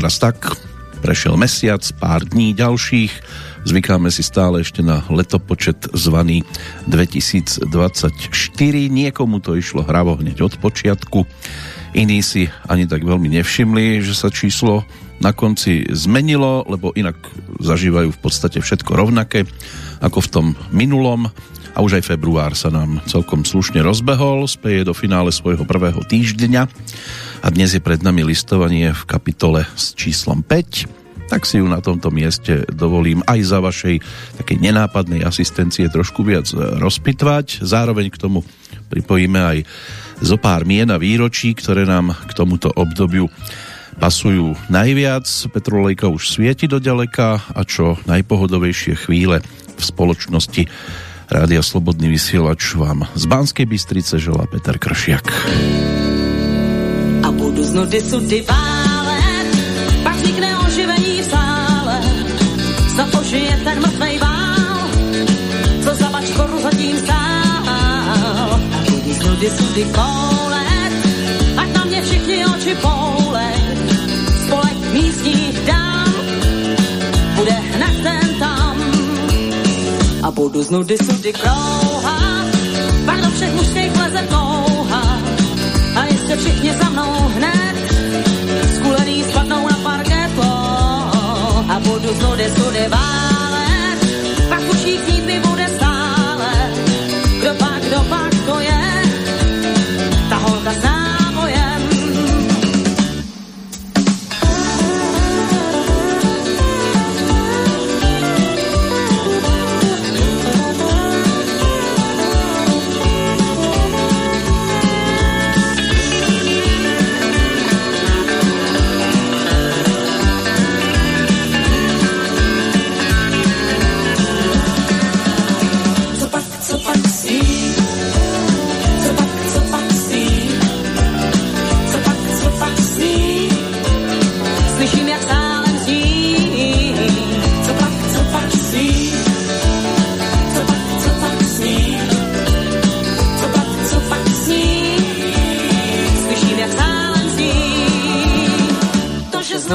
raz tak, prešiel mesiac, pár dní ďalších, zvykáme si stále ešte na letopočet zvaný 2024, niekomu to išlo hravo hneď od počiatku, iní si ani tak veľmi nevšimli, že sa číslo na konci zmenilo, lebo inak zažívajú v podstate všetko rovnaké ako v tom minulom. A už aj február sa nám celkom slušne rozbehol, speje do finále svojho prvého týždňa a dnes je pred nami listovanie v kapitole s číslom 5 tak si ju na tomto mieste dovolím aj za vašej takej nenápadnej asistencie trošku viac rozpitvať. Zároveň k tomu pripojíme aj zo pár mien a výročí, ktoré nám k tomuto obdobiu pasujú najviac. Petrolejka už svieti do ďaleka a čo najpohodovejšie chvíle v spoločnosti Rádia Slobodný vysielač vám z Banskej Bystrice želá Peter Kršiak budu z nudy sudy pak vznikne oživení v sále, zapožije ten mrtvej vál, co za bačkoru zatím stál. A z nudy sudy koulet, ať na mě všichni oči poulej, spolek místních dám, bude hned ten tam. A budu z nudy sudy krouhat, pak do všech mužských leze touha, a jste všichni za mnou hned. Skulený spadnou na parketo. A budu z nudy sudy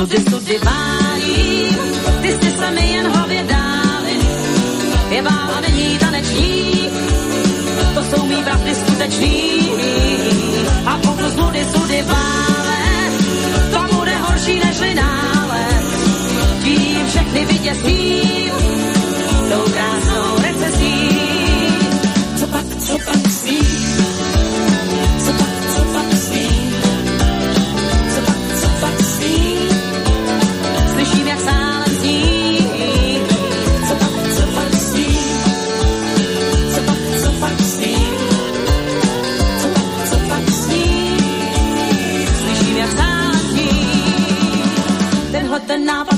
nudy sudy válím ty jsi se mi jen hlavě dáli je bála není taneční, to jsou mý pravdy skutečný. A pokud z nudy sudy vále, to bude horší než nález. Tím všechny vyděsím, tou krásnou Tenhle ten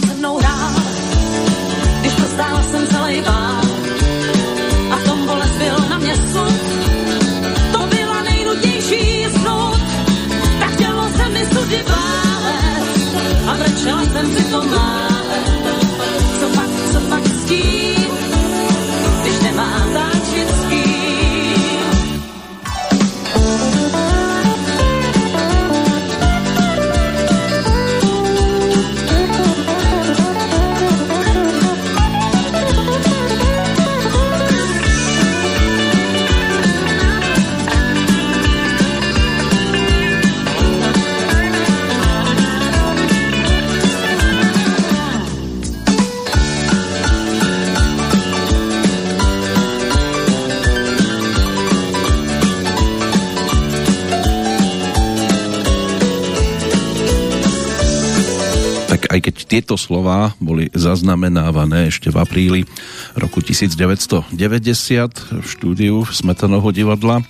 tieto slová boli zaznamenávané ešte v apríli roku 1990 v štúdiu Smetanovho divadla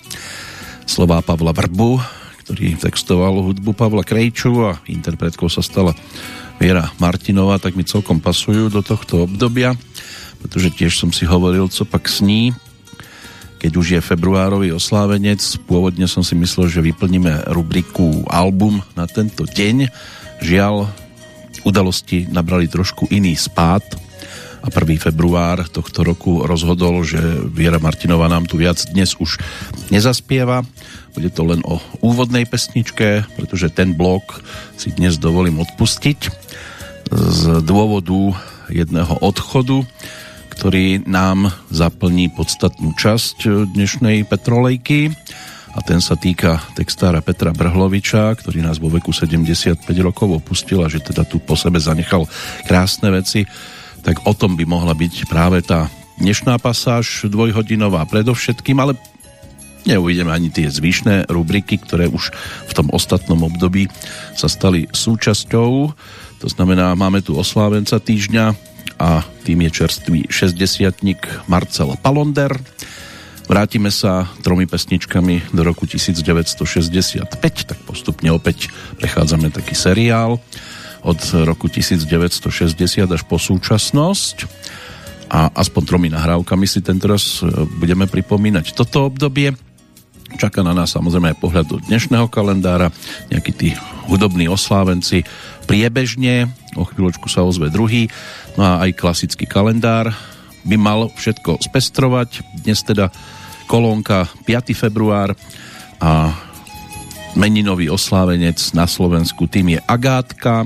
slová Pavla Vrbu, ktorý textoval hudbu Pavla Krejču a interpretkou sa stala Viera Martinová, tak mi celkom pasujú do tohto obdobia, pretože tiež som si hovoril, co pak sní, keď už je februárový oslávenec. Pôvodne som si myslel, že vyplníme rubriku album na tento deň. Žiaľ, udalosti nabrali trošku iný spád a 1. február tohto roku rozhodol, že Viera Martinová nám tu viac dnes už nezaspieva. Bude to len o úvodnej pesničke, pretože ten blok si dnes dovolím odpustiť z dôvodu jedného odchodu, ktorý nám zaplní podstatnú časť dnešnej Petrolejky a ten sa týka textára Petra Brhloviča, ktorý nás vo veku 75 rokov opustil a že teda tu po sebe zanechal krásne veci, tak o tom by mohla byť práve tá dnešná pasáž dvojhodinová predovšetkým, ale neuvidíme ani tie zvyšné rubriky, ktoré už v tom ostatnom období sa stali súčasťou. To znamená, máme tu oslávenca týždňa a tým je čerstvý 60 Marcel Palonder, Vrátime sa tromi pesničkami do roku 1965, tak postupne opäť prechádzame taký seriál od roku 1960 až po súčasnosť a aspoň tromi nahrávkami si tento raz e, budeme pripomínať toto obdobie. Čaká na nás samozrejme aj pohľad do dnešného kalendára, nejakí tí hudobní oslávenci priebežne, o chvíľočku sa ozve druhý, no a aj klasický kalendár by mal všetko spestrovať. Dnes teda kolónka 5. február a meninový oslávenec na Slovensku tým je Agátka.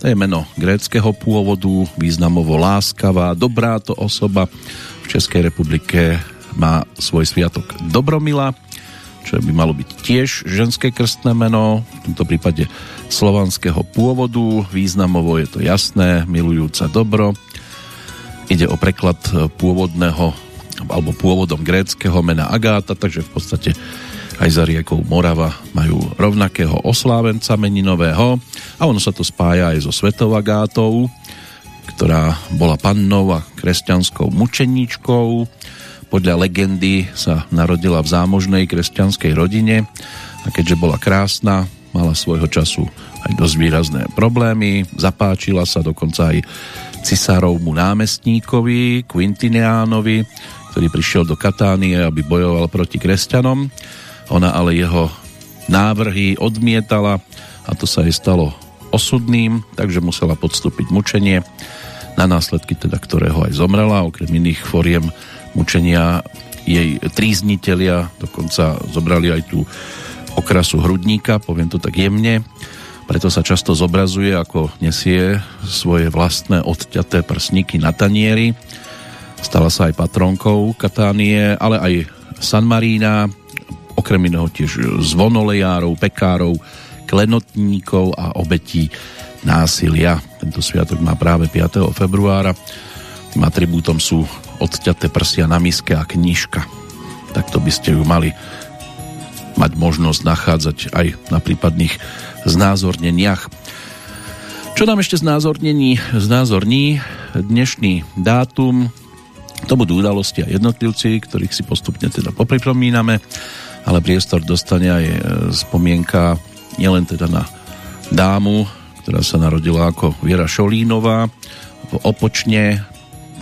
To je meno gréckého pôvodu, významovo láskavá, dobrá to osoba. V Českej republike má svoj sviatok Dobromila, čo by malo byť tiež ženské krstné meno, v tomto prípade slovanského pôvodu, významovo je to jasné, milujúca dobro. Ide o preklad pôvodného alebo pôvodom gréckého mena Agáta, takže v podstate aj za riekou Morava majú rovnakého oslávenca meninového a ono sa to spája aj so Svetou Agátou, ktorá bola pannou a kresťanskou mučeníčkou. Podľa legendy sa narodila v zámožnej kresťanskej rodine a keďže bola krásna, mala svojho času aj dosť výrazné problémy, zapáčila sa dokonca aj cisárovmu námestníkovi Quintiniánovi, ktorý prišiel do Katánie, aby bojoval proti kresťanom. Ona ale jeho návrhy odmietala a to sa jej stalo osudným, takže musela podstúpiť mučenie, na následky teda ktorého aj zomrela, okrem iných foriem mučenia jej tríznitelia dokonca zobrali aj tú okrasu hrudníka, poviem to tak jemne, preto sa často zobrazuje, ako nesie svoje vlastné odťaté prsníky na tanieri Stala sa aj patronkou Katánie, ale aj San Marína, okrem iného tiež zvonolejárov, pekárov, klenotníkov a obetí násilia. Tento sviatok má práve 5. februára. Tým atribútom sú odťaté prsia na miske a knižka. Takto by ste ju mali mať možnosť nachádzať aj na prípadných znázorneniach. Čo nám ešte znázornení? Znázorní dnešný dátum to budú udalosti a jednotlivci, ktorých si postupne teda popripomíname, ale priestor dostane aj e, spomienka nielen teda na dámu, ktorá sa narodila ako Viera Šolínová v Opočne,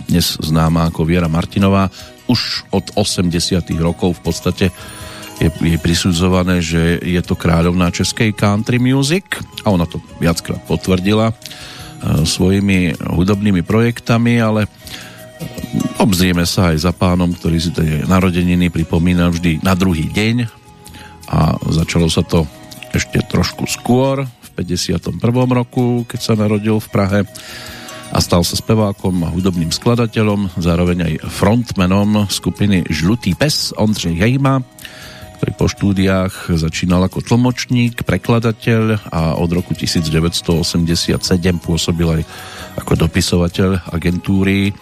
dnes známa ako Viera Martinová, už od 80 rokov v podstate je jej prisudzované, že je to kráľovná českej country music a ona to viackrát potvrdila e, svojimi hudobnými projektami, ale Obzrieme sa aj za pánom, ktorý si tie narodeniny pripomína vždy na druhý deň a začalo sa to ešte trošku skôr, v 51. roku, keď sa narodil v Prahe a stal sa spevákom a hudobným skladateľom, zároveň aj frontmenom skupiny Žlutý pes Ondřej Hejma, ktorý po štúdiách začínal ako tlmočník, prekladateľ a od roku 1987 pôsobil aj ako dopisovateľ agentúry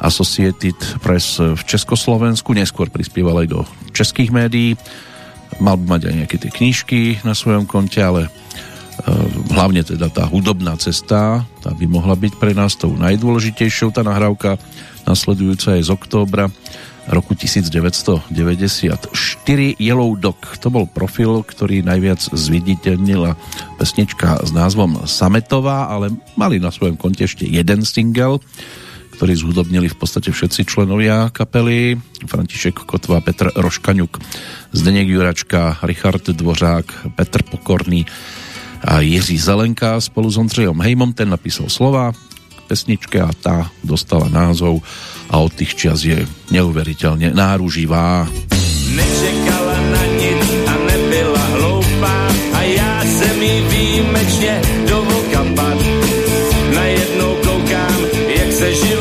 Associated Press v Československu, neskôr prispieval aj do českých médií, mal by mať aj nejaké tie knižky na svojom konte, ale e, hlavne teda tá hudobná cesta, tá by mohla byť pre nás tou najdôležitejšou, tá nahrávka nasledujúca je z októbra roku 1994 Yellow Dog. To bol profil, ktorý najviac zviditeľnila pesnička s názvom Sametová, ale mali na svojom konte ešte jeden single, ktorý zhudobnili v podstate všetci členovia kapely. František Kotva, Petr Roškaňuk, Zdeněk Juračka, Richard Dvořák, Petr Pokorný a Jiří Zelenka spolu s Ondřejom Hejmom. Ten napísal slova, pesničke a tá dostala názov a od tých čias je neuveriteľne náruživá. Nečekala na nic a nebyla hloupá a já jsem jí výjimečně do voka pad. Najednou koukám, jak se život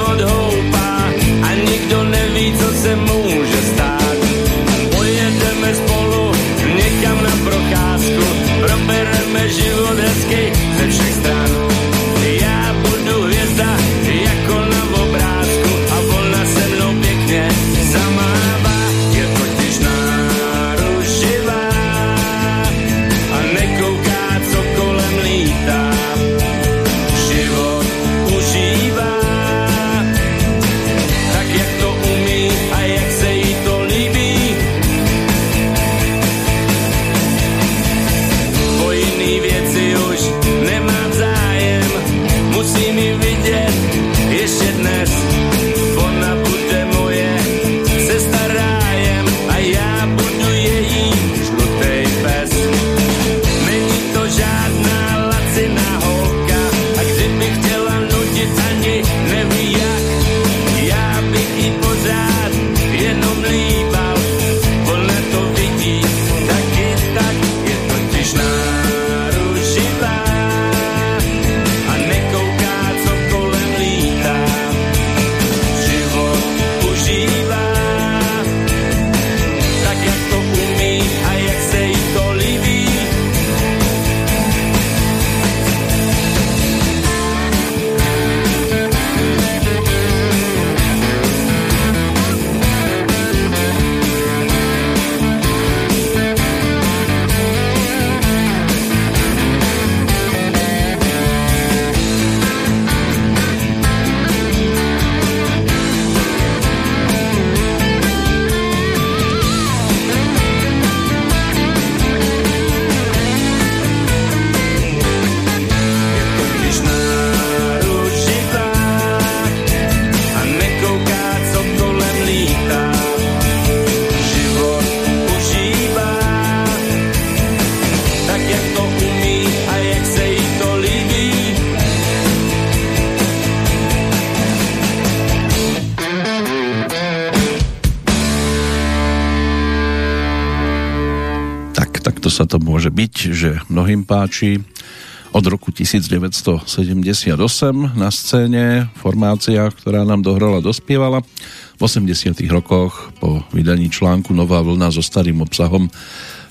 sa to môže byť, že mnohým páči. Od roku 1978 na scéne formácia, ktorá nám dohrala, dospievala. V 80 rokoch po vydaní článku Nová vlna so starým obsahom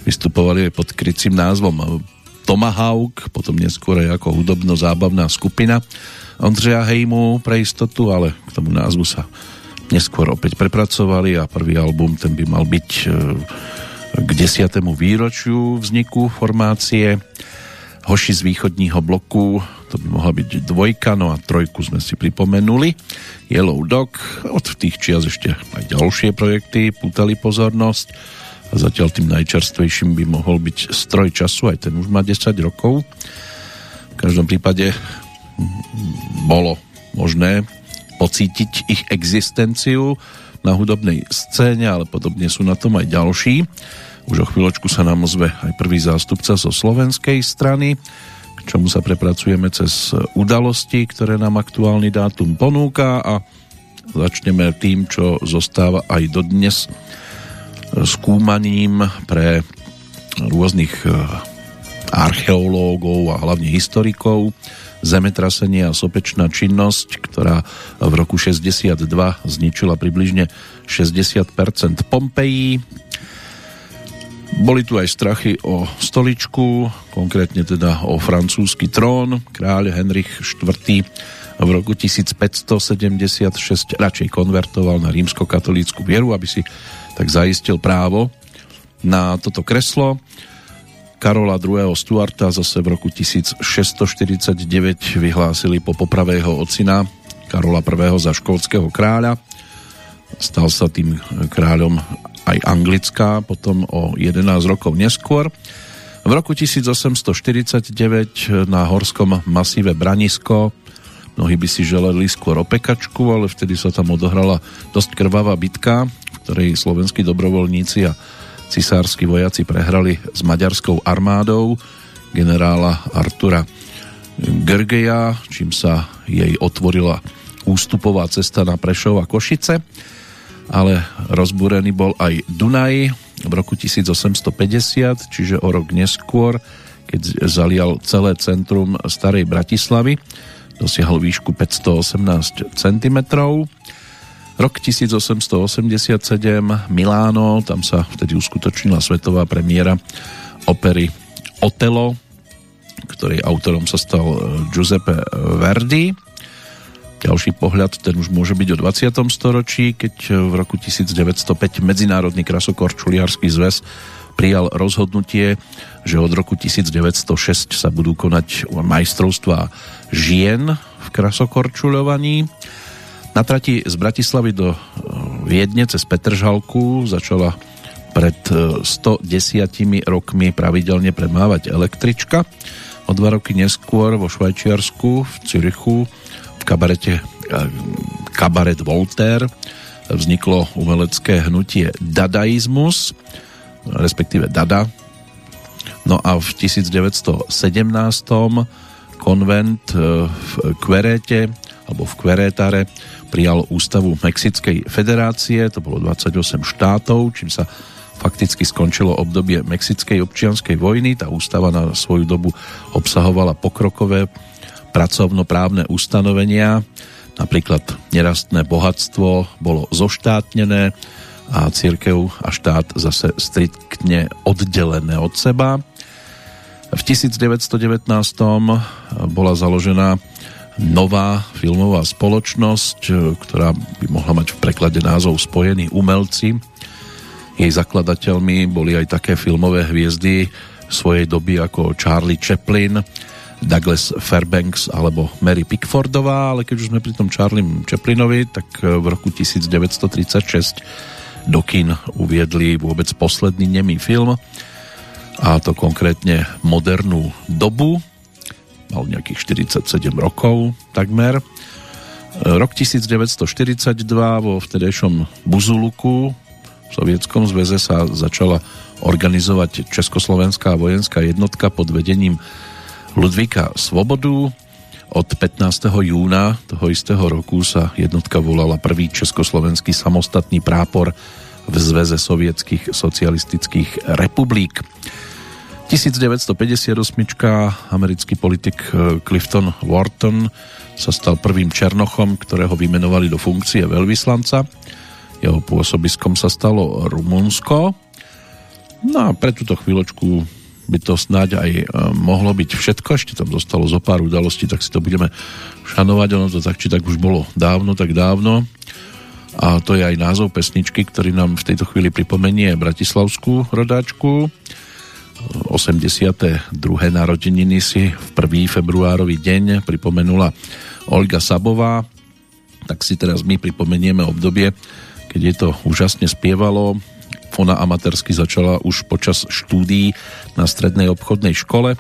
vystupovali aj pod krycím názvom Tomahawk, potom neskôr aj ako hudobno-zábavná skupina Ondřeja Hejmu pre istotu, ale k tomu názvu sa neskôr opäť prepracovali a prvý album ten by mal byť e, k desiatému výročiu vzniku formácie. Hoši z východního bloku, to by mohla byť dvojka, no a trojku sme si pripomenuli. Yellow Dog, od tých čias ešte aj ďalšie projekty pútali pozornosť a zatiaľ tým najčerstvejším by mohol byť Stroj času, aj ten už má 10 rokov. V každom prípade bolo možné pocítiť ich existenciu na hudobnej scéne, ale podobne sú na tom aj ďalší. Už o chvíľočku sa nám ozve aj prvý zástupca zo slovenskej strany, k čomu sa prepracujeme cez udalosti, ktoré nám aktuálny dátum ponúka a začneme tým, čo zostáva aj dodnes skúmaním pre rôznych eh, archeológov a hlavne historikov zemetrasenie a sopečná činnosť, ktorá v roku 62 zničila približne 60% Pompejí. Boli tu aj strachy o stoličku, konkrétne teda o francúzsky trón. Kráľ Henrich IV v roku 1576 radšej konvertoval na rímskokatolícku vieru, aby si tak zaistil právo na toto kreslo. Karola II. Stuarta zase v roku 1649 vyhlásili po poprave jeho ocina Karola I. za škótskeho kráľa. Stal sa tým kráľom aj Anglická, potom o 11 rokov neskôr. V roku 1849 na horskom masíve Branisko mnohí by si želeli skôr opekačku, ale vtedy sa tam odohrala dosť krvavá bitka, v ktorej slovenskí dobrovoľníci a cisársky vojaci prehrali s maďarskou armádou generála Artura Gergeja, čím sa jej otvorila ústupová cesta na Prešov a Košice, ale rozbúrený bol aj Dunaj v roku 1850, čiže o rok neskôr, keď zalial celé centrum starej Bratislavy, dosiahol výšku 518 cm. Rok 1887 Miláno, tam sa vtedy uskutočnila svetová premiéra opery Otelo, ktorej autorom sa stal Giuseppe Verdi. Ďalší pohľad, ten už môže byť o 20. storočí, keď v roku 1905 Medzinárodný krasokorčuliarský zväz prijal rozhodnutie, že od roku 1906 sa budú konať majstrovstvá žien v krasokorčuľovaní. Na trati z Bratislavy do e, Viedne cez Petržalku začala pred 110 e, rokmi pravidelne premávať električka. O dva roky neskôr vo Švajčiarsku, v Cirichu, kabarete Kabaret Voltaire vzniklo umelecké hnutie dadaizmus, respektíve Dada. No a v 1917 konvent e, v Kveréte alebo v Kverétare prijal ústavu Mexickej federácie, to bolo 28 štátov, čím sa fakticky skončilo obdobie Mexickej občianskej vojny. Tá ústava na svoju dobu obsahovala pokrokové pracovnoprávne ustanovenia, napríklad nerastné bohatstvo bolo zoštátnené a církev a štát zase striktne oddelené od seba. V 1919 bola založená nová filmová spoločnosť, ktorá by mohla mať v preklade názov Spojení umelci, jej zakladateľmi boli aj také filmové hviezdy svojej doby ako Charlie Chaplin, Douglas Fairbanks alebo Mary Pickfordová, ale keď už sme pri tom Charlie Chaplinovi, tak v roku 1936 do kin uviedli vôbec posledný nemý film a to konkrétne modernú dobu mal nejakých 47 rokov takmer. Rok 1942 vo vtedejšom Buzuluku Sovietskom zväze sa začala organizovať Československá vojenská jednotka pod vedením Ludvíka Svobodu. Od 15. júna toho istého roku sa jednotka volala prvý Československý samostatný prápor v Zväze sovietských socialistických republik. 1958 americký politik eh, Clifton Wharton sa stal prvým Černochom, ktorého vymenovali do funkcie veľvyslanca jeho pôsobiskom sa stalo Rumunsko. No a pre túto chvíľočku by to snáď aj e, mohlo byť všetko, ešte tam zostalo zo pár udalostí, tak si to budeme šanovať, ono to tak či tak už bolo dávno, tak dávno. A to je aj názov pesničky, ktorý nám v tejto chvíli pripomenie Bratislavskú rodáčku. 82. narodeniny si v 1. februárový deň pripomenula Olga Sabová, tak si teraz my pripomenieme obdobie, keď je to úžasne spievalo. Ona amatérsky začala už počas štúdií na strednej obchodnej škole.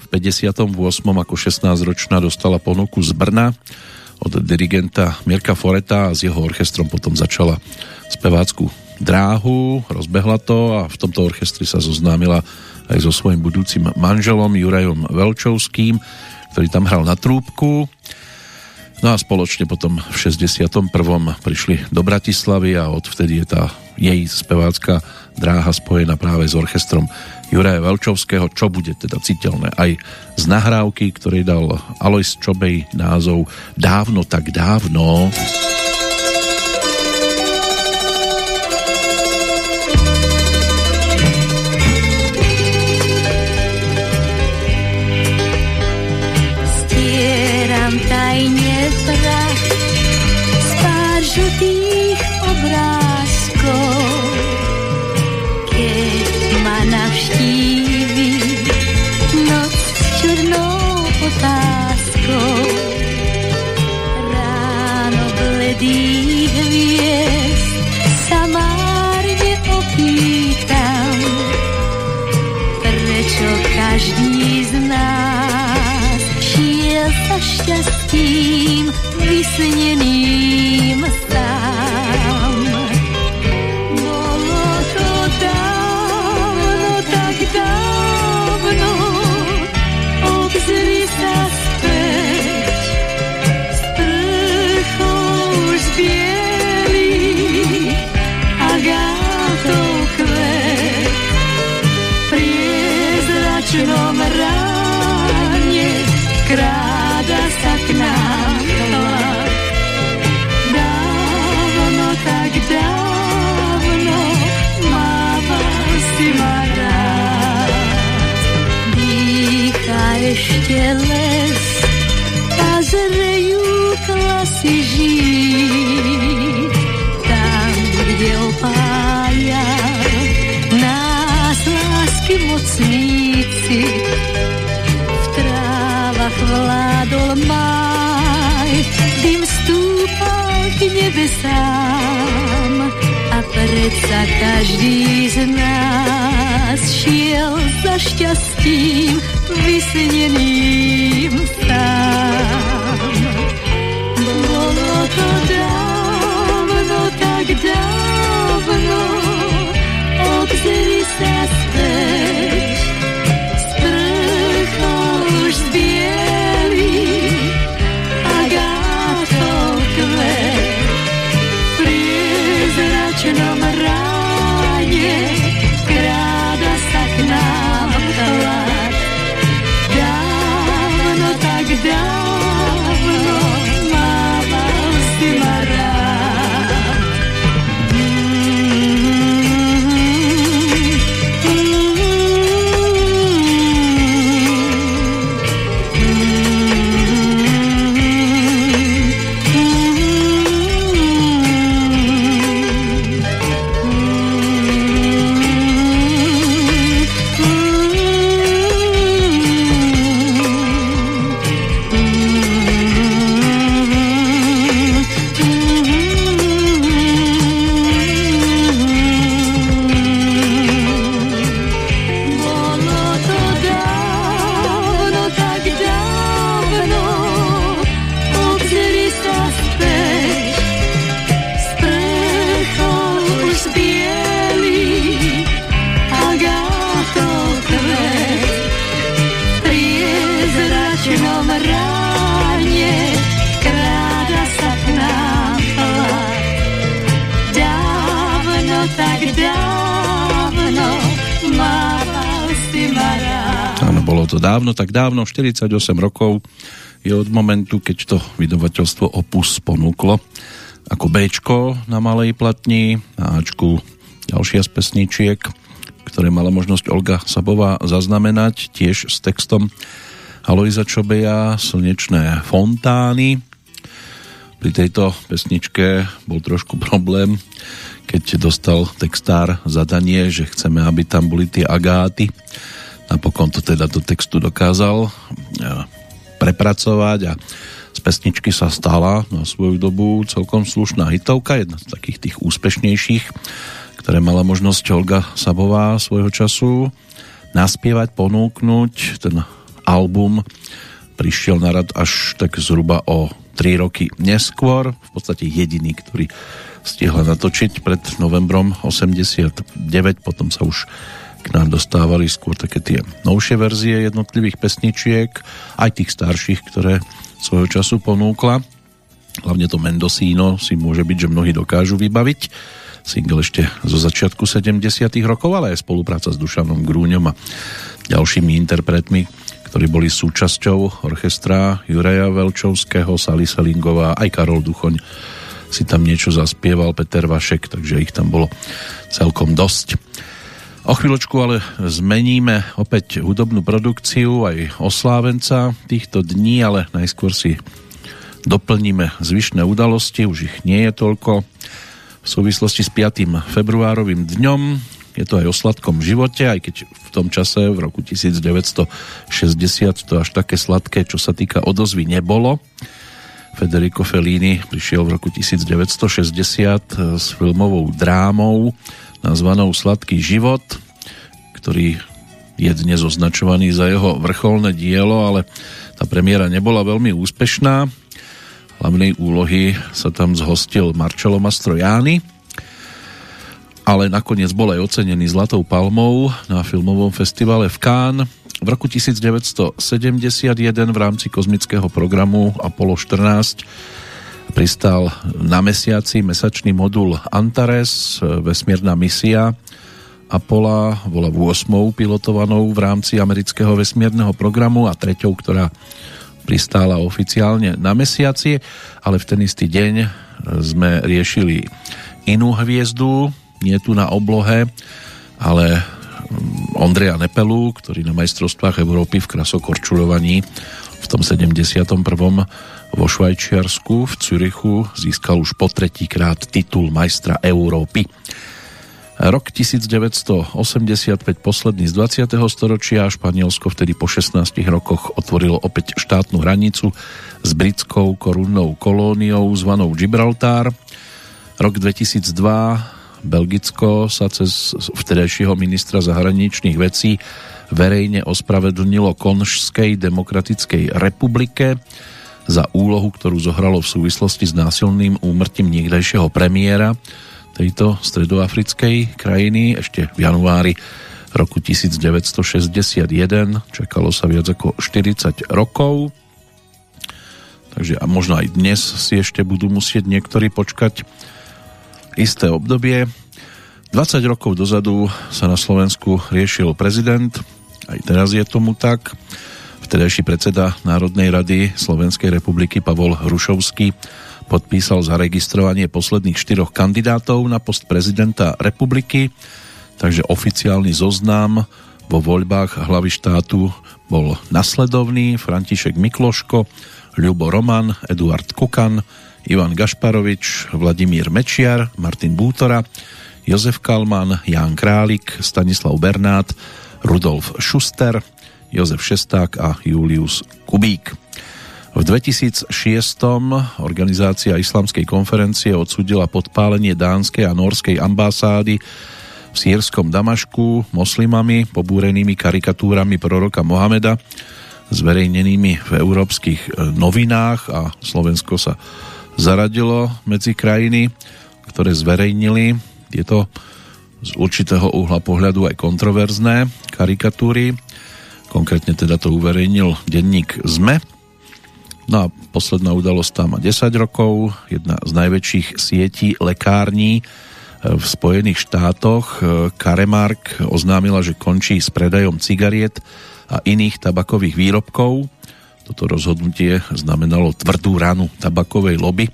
V 58. ako 16-ročná dostala ponuku z Brna od dirigenta Mirka Foreta a s jeho orchestrom potom začala spevácku dráhu, rozbehla to a v tomto orchestri sa zoznámila aj so svojím budúcim manželom Jurajom Velčovským, ktorý tam hral na trúbku. No a spoločne potom v 61. prišli do Bratislavy a odvtedy je tá jej spevácka dráha spojená práve s orchestrom Juraja Velčovského, čo bude teda citeľné aj z nahrávky, ktorý dal Alois Čobej názov Dávno tak dávno. Dávno bielý, šťastím vysneným stále. Les a zrejú klasy žít. Tam, kde opája nás lásky mocníci, v trávach vládol máj, dým stúpal k nebesám a predsa každý z nás šiel za šťastím vysneným sám. Bolo to dávno, tak dávno, obzri sa späť. Tak dávno, 48 rokov je od momentu, keď to vydavateľstvo Opus ponúklo ako Bčko na malej platni, na Ačku ďalšia z pesničiek, ktoré mala možnosť Olga Sabová zaznamenať, tiež s textom Alojza Čobeja, Slnečné fontány. Pri tejto pesničke bol trošku problém, keď dostal textár zadanie, že chceme, aby tam boli tie agáty. Napokon to teda do textu dokázal eh, prepracovať a z pesničky sa stala na svoju dobu celkom slušná hitovka, jedna z takých tých úspešnejších, ktoré mala možnosť Olga Sabová svojho času naspievať, ponúknuť. Ten album prišiel na rad až tak zhruba o 3 roky neskôr, v podstate jediný, ktorý stihla natočiť pred novembrom 89, potom sa už k nám dostávali skôr také tie novšie verzie jednotlivých pesničiek, aj tých starších, ktoré svojho času ponúkla. Hlavne to Mendocino si môže byť, že mnohí dokážu vybaviť. Single ešte zo začiatku 70 rokov, ale aj spolupráca s Dušanom Grúňom a ďalšími interpretmi, ktorí boli súčasťou orchestra Juraja Velčovského, Sali Selingová, aj Karol Duchoň si tam niečo zaspieval, Peter Vašek, takže ich tam bolo celkom dosť. O chvíľočku ale zmeníme opäť hudobnú produkciu aj oslávenca týchto dní, ale najskôr si doplníme zvyšné udalosti, už ich nie je toľko. V súvislosti s 5. februárovým dňom je to aj o sladkom živote, aj keď v tom čase, v roku 1960, to až také sladké, čo sa týka odozvy, nebolo. Federico Fellini prišiel v roku 1960 s filmovou drámou nazvanou Sladký život, ktorý je dnes označovaný za jeho vrcholné dielo, ale tá premiéra nebola veľmi úspešná. Hlavnej úlohy sa tam zhostil Marcello Mastroianni, ale nakoniec bol aj ocenený Zlatou palmou na filmovom festivale v Cannes. V roku 1971 v rámci kozmického programu Apollo 14 Pristal na mesiaci mesačný modul Antares, vesmírna misia Apollo bola 8. pilotovanou v rámci amerického vesmírneho programu a treťou, ktorá pristála oficiálne na mesiaci, ale v ten istý deň sme riešili inú hviezdu, nie tu na oblohe, ale Ondreja Nepelu, ktorý na majstrovstvách Európy v krasokorčulovaní v tom 71 vo Švajčiarsku v Cürichu získal už po tretíkrát titul majstra Európy. Rok 1985, posledný z 20. storočia, Španielsko vtedy po 16 rokoch otvorilo opäť štátnu hranicu s britskou korunnou kolóniou zvanou Gibraltar. Rok 2002 Belgicko sa cez vtedajšieho ministra zahraničných vecí verejne ospravedlnilo Konžskej demokratickej republike za úlohu, ktorú zohralo v súvislosti s násilným úmrtím niekdajšieho premiéra tejto stredoafrickej krajiny ešte v januári roku 1961. Čakalo sa viac ako 40 rokov. Takže a možno aj dnes si ešte budú musieť niektorí počkať isté obdobie. 20 rokov dozadu sa na Slovensku riešil prezident, aj teraz je tomu tak. Vtedajší predseda Národnej rady Slovenskej republiky Pavol Hrušovský podpísal zaregistrovanie posledných štyroch kandidátov na post prezidenta republiky, takže oficiálny zoznam vo voľbách hlavy štátu bol nasledovný František Mikloško, Ľubo Roman, Eduard Kukan, Ivan Gašparovič, Vladimír Mečiar, Martin Bútora, Jozef Kalman, Ján Králik, Stanislav Bernát, Rudolf Schuster, Jozef Šesták a Julius Kubík. V 2006. organizácia Islamskej konferencie odsudila podpálenie dánskej a norskej ambasády v sírskom Damašku moslimami, pobúrenými karikatúrami proroka Mohameda, zverejnenými v európskych e, novinách a Slovensko sa zaradilo medzi krajiny, ktoré zverejnili tieto z určitého uhla pohľadu aj kontroverzné karikatúry Konkrétne teda to uverejnil denník ZME. No a posledná udalosť tam má 10 rokov. Jedna z najväčších sietí lekární e, v Spojených štátoch Karemark e, oznámila, že končí s predajom cigariet a iných tabakových výrobkov. Toto rozhodnutie znamenalo tvrdú ranu tabakovej lobby,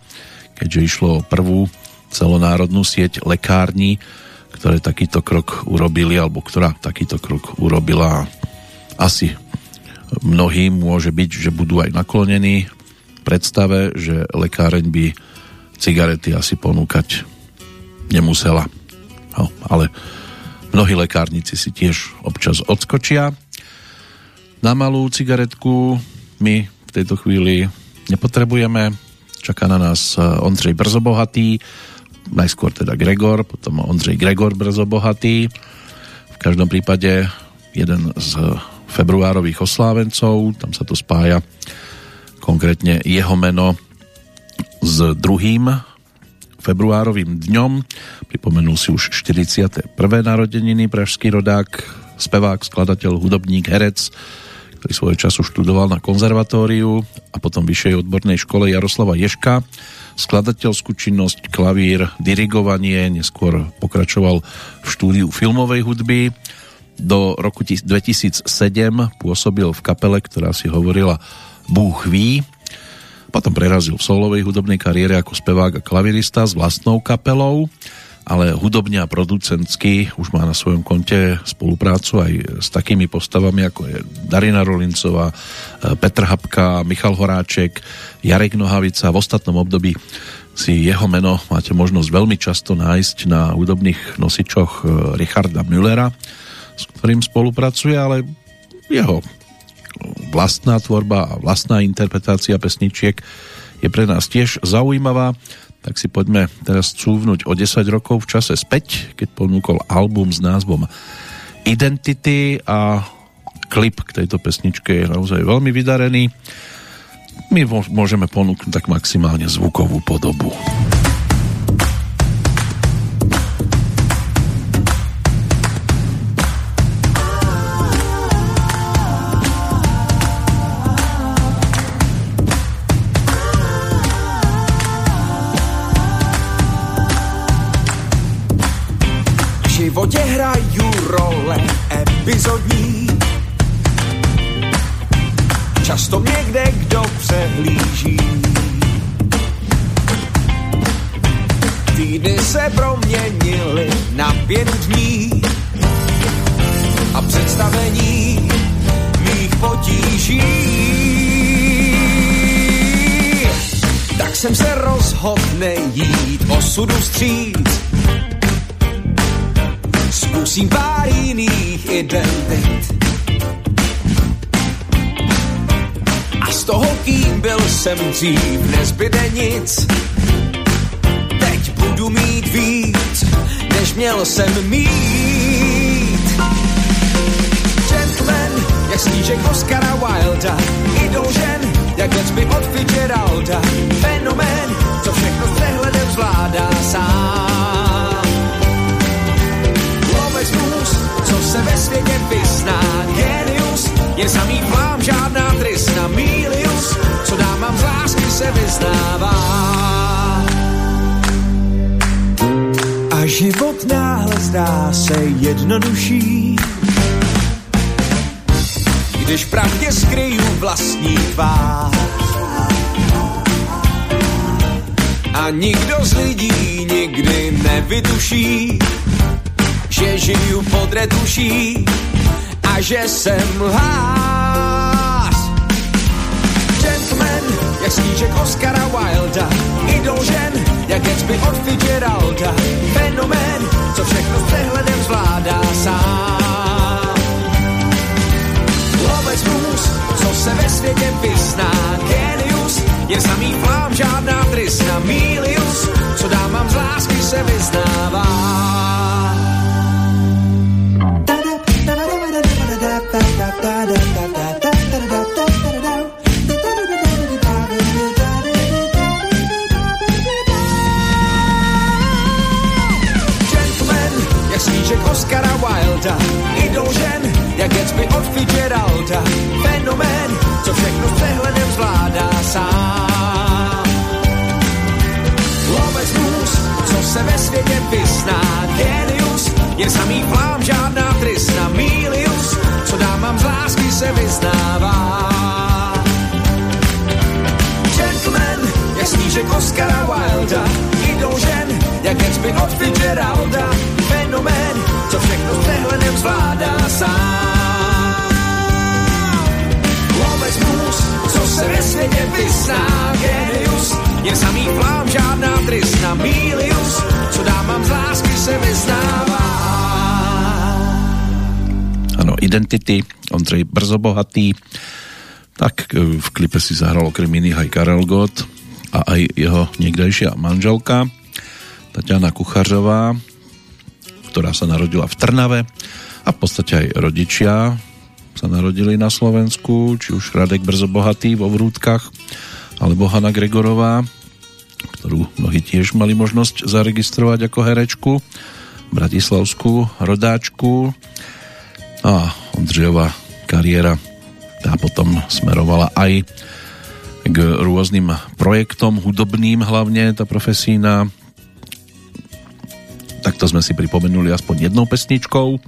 keďže išlo o prvú celonárodnú sieť lekární, ktoré takýto krok urobili, alebo ktorá takýto krok urobila asi mnohým môže byť, že budú aj naklonení predstave, že lekáreň by cigarety asi ponúkať nemusela. No, ale mnohí lekárnici si tiež občas odskočia. Na malú cigaretku my v tejto chvíli nepotrebujeme. Čaká na nás eh, Ondřej Brzobohatý, najskôr teda Gregor, potom Ondřej Gregor Brzobohatý. V každom prípade jeden z februárových oslávencov, tam sa to spája konkrétne jeho meno s druhým februárovým dňom. Pripomenul si už 41. narodeniny pražský rodák, spevák, skladateľ, hudobník, herec, ktorý svojho času študoval na konzervatóriu a potom vyššej odbornej škole Jaroslava Ješka. Skladateľskú činnosť, klavír, dirigovanie, neskôr pokračoval v štúdiu filmovej hudby do roku 2007 pôsobil v kapele, ktorá si hovorila Búh ví. Potom prerazil v solovej hudobnej kariére ako spevák a klavirista s vlastnou kapelou, ale hudobne a producentsky už má na svojom konte spoluprácu aj s takými postavami ako je Darina Rolincová, Petr Habka, Michal Horáček, Jarek Nohavica. V ostatnom období si jeho meno máte možnosť veľmi často nájsť na hudobných nosičoch Richarda Müllera, s ktorým spolupracuje, ale jeho vlastná tvorba a vlastná interpretácia pesničiek je pre nás tiež zaujímavá, tak si poďme teraz cúvnuť o 10 rokov v čase späť, keď ponúkol album s názvom Identity a klip k tejto pesničke je naozaj veľmi vydarený. My môžeme ponúknuť tak maximálne zvukovú podobu. Epizodní. Často mě kde kdo přehlíží. Týdny se proměnily na pět dní a představení mých potíží. Tak jsem se rozhodl nejít osudu vstříc. Zkusím pár jiných identit. A z toho, kým byl jsem dřív, nezbyde nic. Teď budu mít víc, než měl jsem mít. Gentleman, jak snížek Oscara Wilda, idol žen, jak Gatsby od Fitzgeralda. Fenomén, co všechno s přehledem zvládá sám. Se ve světě vyzná, genius, jen samý plám, žádná tristna, milius, co dámám z lásky se vyznává. A život náhle zdá se jednodušší, když pravdě skryju vlastní tvář. A nikdo z lidí nikdy nevytuší, že žiju pod retuší a že jsem lhář. Gentleman, jak snížek Oscara Wilda, idol žen, jak Gatsby od Fitzgeralda, fenomén, co všechno s přehledem zvládá sám. Lovec mus, co se ve světě vyzná, genius, je samý plám, žádná tristna, milius, co dámám z lásky se vyznává. Wilda, idol žen, jak Gatsby od Fitzgeralda, fenomén, co všechno s přehledem zvládá sám. Lovec mus, co se ve světě vyzná, genius, jen samý plám, žádná tristna, milius, co dámám z lásky se vyznává. Gentleman, jak snížek Oscara Wilda, idol žen, jak Gatsby od Fitzgeralda, fenomén, co všechno s přehledem zvládá sám. Lovec mus, co se ve světě vyzná, genius, jen samý plám, žádná tristna, milius, co dámám z lásky se vyznává. Áno, Identity, Ondřej Brzobohatý. Tak e, v klipe si zahral okrem iných aj Karel Gott a aj jeho niekdajšia manželka Tatiana Kuchařová, ktorá sa narodila v Trnave a v podstate aj rodičia sa narodili na Slovensku, či už Radek Brzobohatý vo Vrútkach alebo Hanna Gregorová, ktorú mnohí tiež mali možnosť zaregistrovať ako herečku, bratislavskú rodáčku a Ondřejová kariéra tá potom smerovala aj k rôznym projektom, hudobným hlavne, tá profesína. Takto sme si pripomenuli aspoň jednou pesničkou.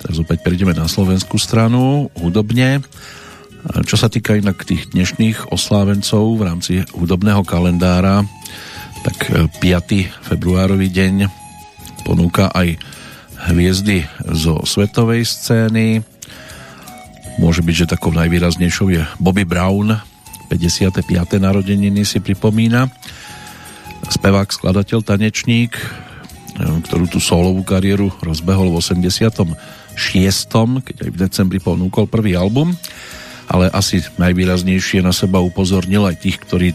Teraz opäť prejdeme na slovenskú stranu, hudobne. Čo sa týka inak tých dnešných oslávencov v rámci hudobného kalendára, tak 5. februárový deň ponúka aj hviezdy zo svetovej scény. Môže byť, že takou najvýraznejšou je Bobby Brown, 55. narodeniny si pripomína. Spevák, skladateľ, tanečník, ktorú tú solovú kariéru rozbehol v 86. keď aj v decembri ponúkol prvý album, ale asi najvýraznejšie na seba upozornil aj tých, ktorí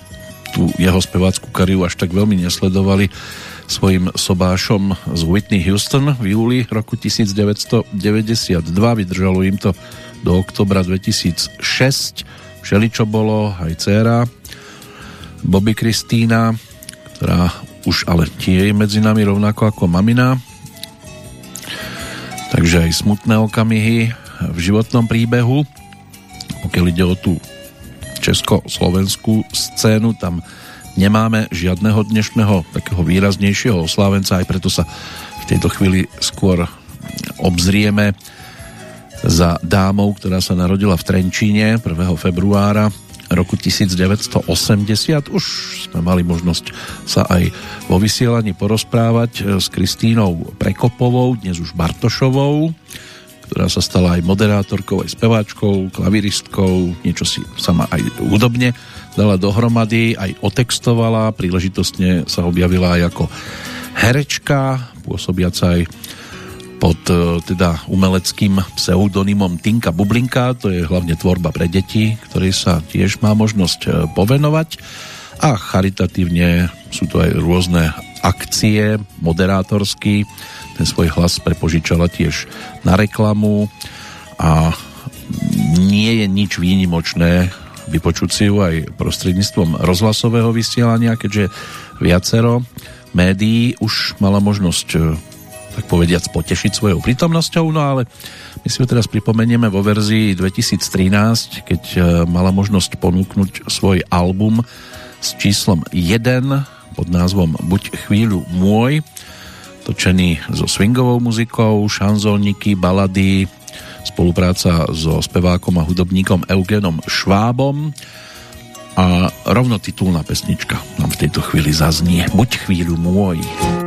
tú jeho spevácku kariéru až tak veľmi nesledovali svojim sobášom z Whitney Houston v júli roku 1992. Vydržalo im to do oktobra 2006. Všeličo bolo, aj dcéra Bobby Kristýna, ktorá už ale tie je medzi nami rovnako ako mamina. Takže aj smutné okamihy v životnom príbehu. Pokiaľ ide o tú československú scénu, tam nemáme žiadneho dnešného takého výraznejšieho oslávenca, aj preto sa v tejto chvíli skôr obzrieme za dámou, ktorá sa narodila v Trenčíne 1. februára roku 1980. Už sme mali možnosť sa aj vo vysielaní porozprávať e, s Kristínou Prekopovou, dnes už Bartošovou, ktorá sa stala aj moderátorkou, aj speváčkou, klaviristkou, niečo si sama aj údobne dala dohromady, aj otextovala, príležitostne sa objavila aj ako herečka, pôsobiaca aj pod e, teda umeleckým pseudonymom Tinka Bublinka, to je hlavne tvorba pre deti, ktorej sa tiež má možnosť e, povenovať. A charitatívne sú to aj rôzne akcie, moderátorsky, ten svoj hlas prepožičala tiež na reklamu. A nie je nič výnimočné vypočuť si ju aj prostredníctvom rozhlasového vysielania, keďže viacero médií už mala možnosť e, tak povediac potešiť svojou prítomnosťou, no ale my si ho teraz pripomenieme vo verzii 2013, keď e, mala možnosť ponúknuť svoj album s číslom 1 pod názvom Buď chvíľu môj, točený so swingovou muzikou, šanzóniky, balady, spolupráca so spevákom a hudobníkom Eugenom Švábom a rovno titulná pesnička nám v tejto chvíli zaznie Buď chvíľu môj. Muž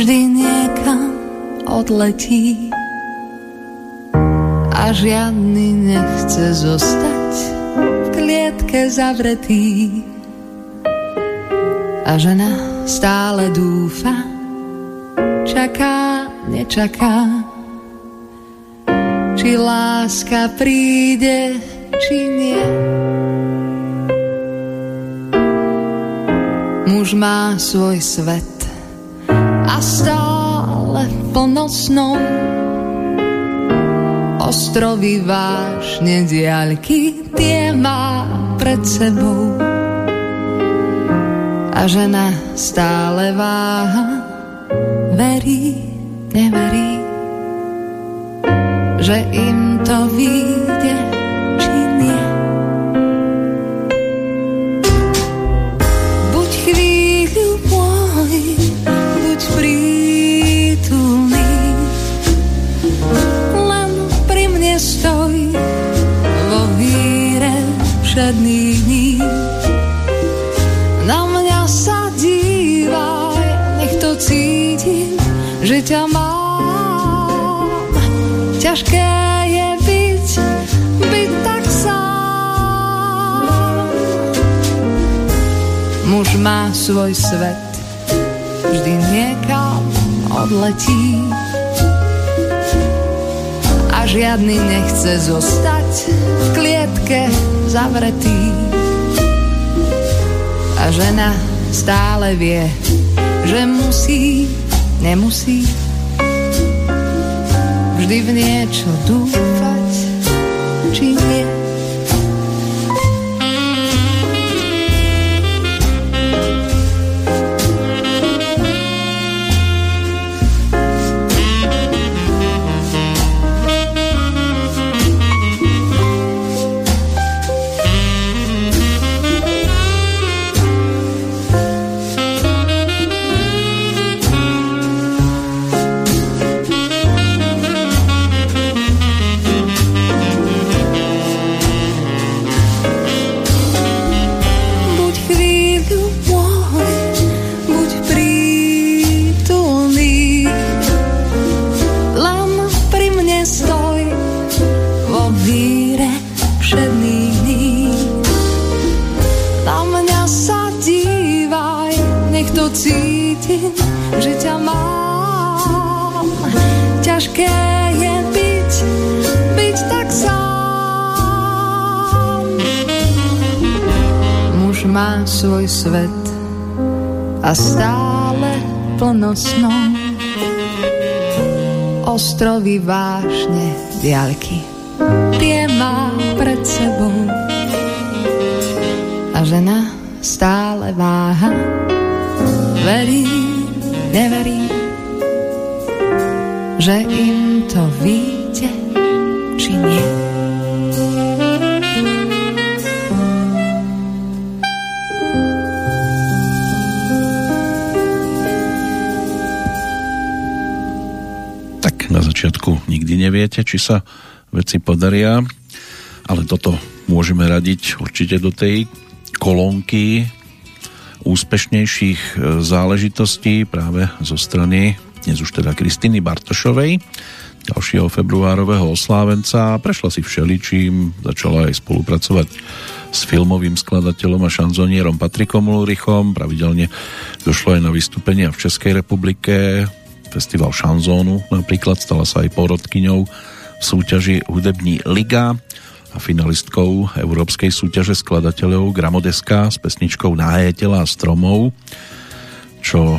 vždy niekam odletí a žiadny nechce zostať v klietke zavretý. A žena stále dúfa, čaká, nečaká, či láska príde, či nie. Muž má svoj svet a stále plno snou ostrovy vášne diaľky, tie má pred sebou. A žena stále váha, verí, neverí, že im to vyjde, všedných dní. Na mňa sa dívaj, nech to cítim, že ťa mám. Ťažké je byť, byť tak sám. Muž má svoj svet, vždy niekam odletí. A žiadny nechce zostať v klietke zavretý. A žena stále vie, že musí, nemusí vždy v niečo dúfať, vášne, sa veci podaria, ale toto môžeme radiť určite do tej kolónky úspešnejších e, záležitostí práve zo strany dnes už teda Kristiny Bartošovej, ďalšieho februárového oslávenca. Prešla si všeličím, začala aj spolupracovať s filmovým skladateľom a šanzonierom Patrikom Ulrichom. Pravidelne došlo aj na vystúpenia v Českej republike, festival šanzónu napríklad, stala sa aj porodkyňou v súťaži Hudební liga a finalistkou Európskej súťaže skladateľov Gramodeska s pesničkou Nahé tela stromov, čo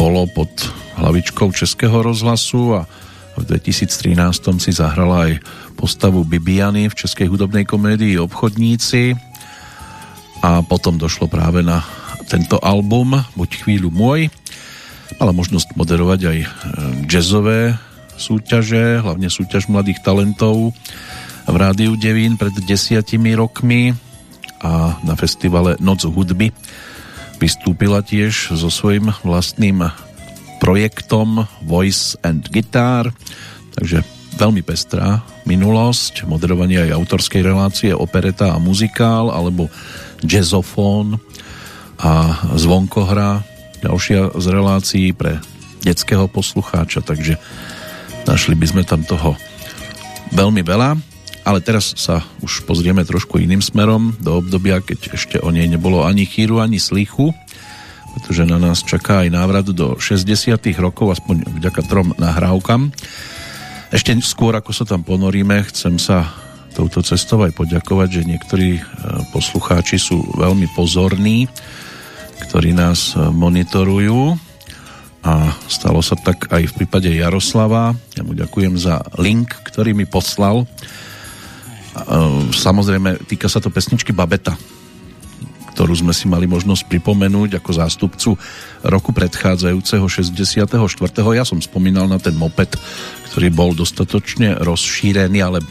bolo pod hlavičkou Českého rozhlasu a v 2013 si zahrala aj postavu Bibiany v českej hudobnej komédii Obchodníci a potom došlo práve na tento album Buď chvíľu môj. Mala možnosť moderovať aj e, jazzové súťaže, hlavne súťaž mladých talentov v Rádiu Devín pred desiatimi rokmi a na festivale Noc hudby vystúpila tiež so svojím vlastným projektom Voice and Guitar, takže veľmi pestrá minulosť, moderovanie aj autorskej relácie opereta a muzikál alebo jazzofón a zvonkohra ďalšia z relácií pre detského poslucháča, takže našli by sme tam toho veľmi veľa, ale teraz sa už pozrieme trošku iným smerom do obdobia, keď ešte o nej nebolo ani chýru, ani slichu pretože na nás čaká aj návrat do 60 rokov, aspoň vďaka trom nahrávkam. Ešte skôr, ako sa tam ponoríme, chcem sa touto cestou aj poďakovať, že niektorí e, poslucháči sú veľmi pozorní, ktorí nás e, monitorujú a stalo sa tak aj v prípade Jaroslava. Ja mu ďakujem za link, ktorý mi poslal. E, samozrejme, týka sa to pesničky Babeta ktorú sme si mali možnosť pripomenúť ako zástupcu roku predchádzajúceho 64. Ja som spomínal na ten moped, ktorý bol dostatočne rozšírený, ale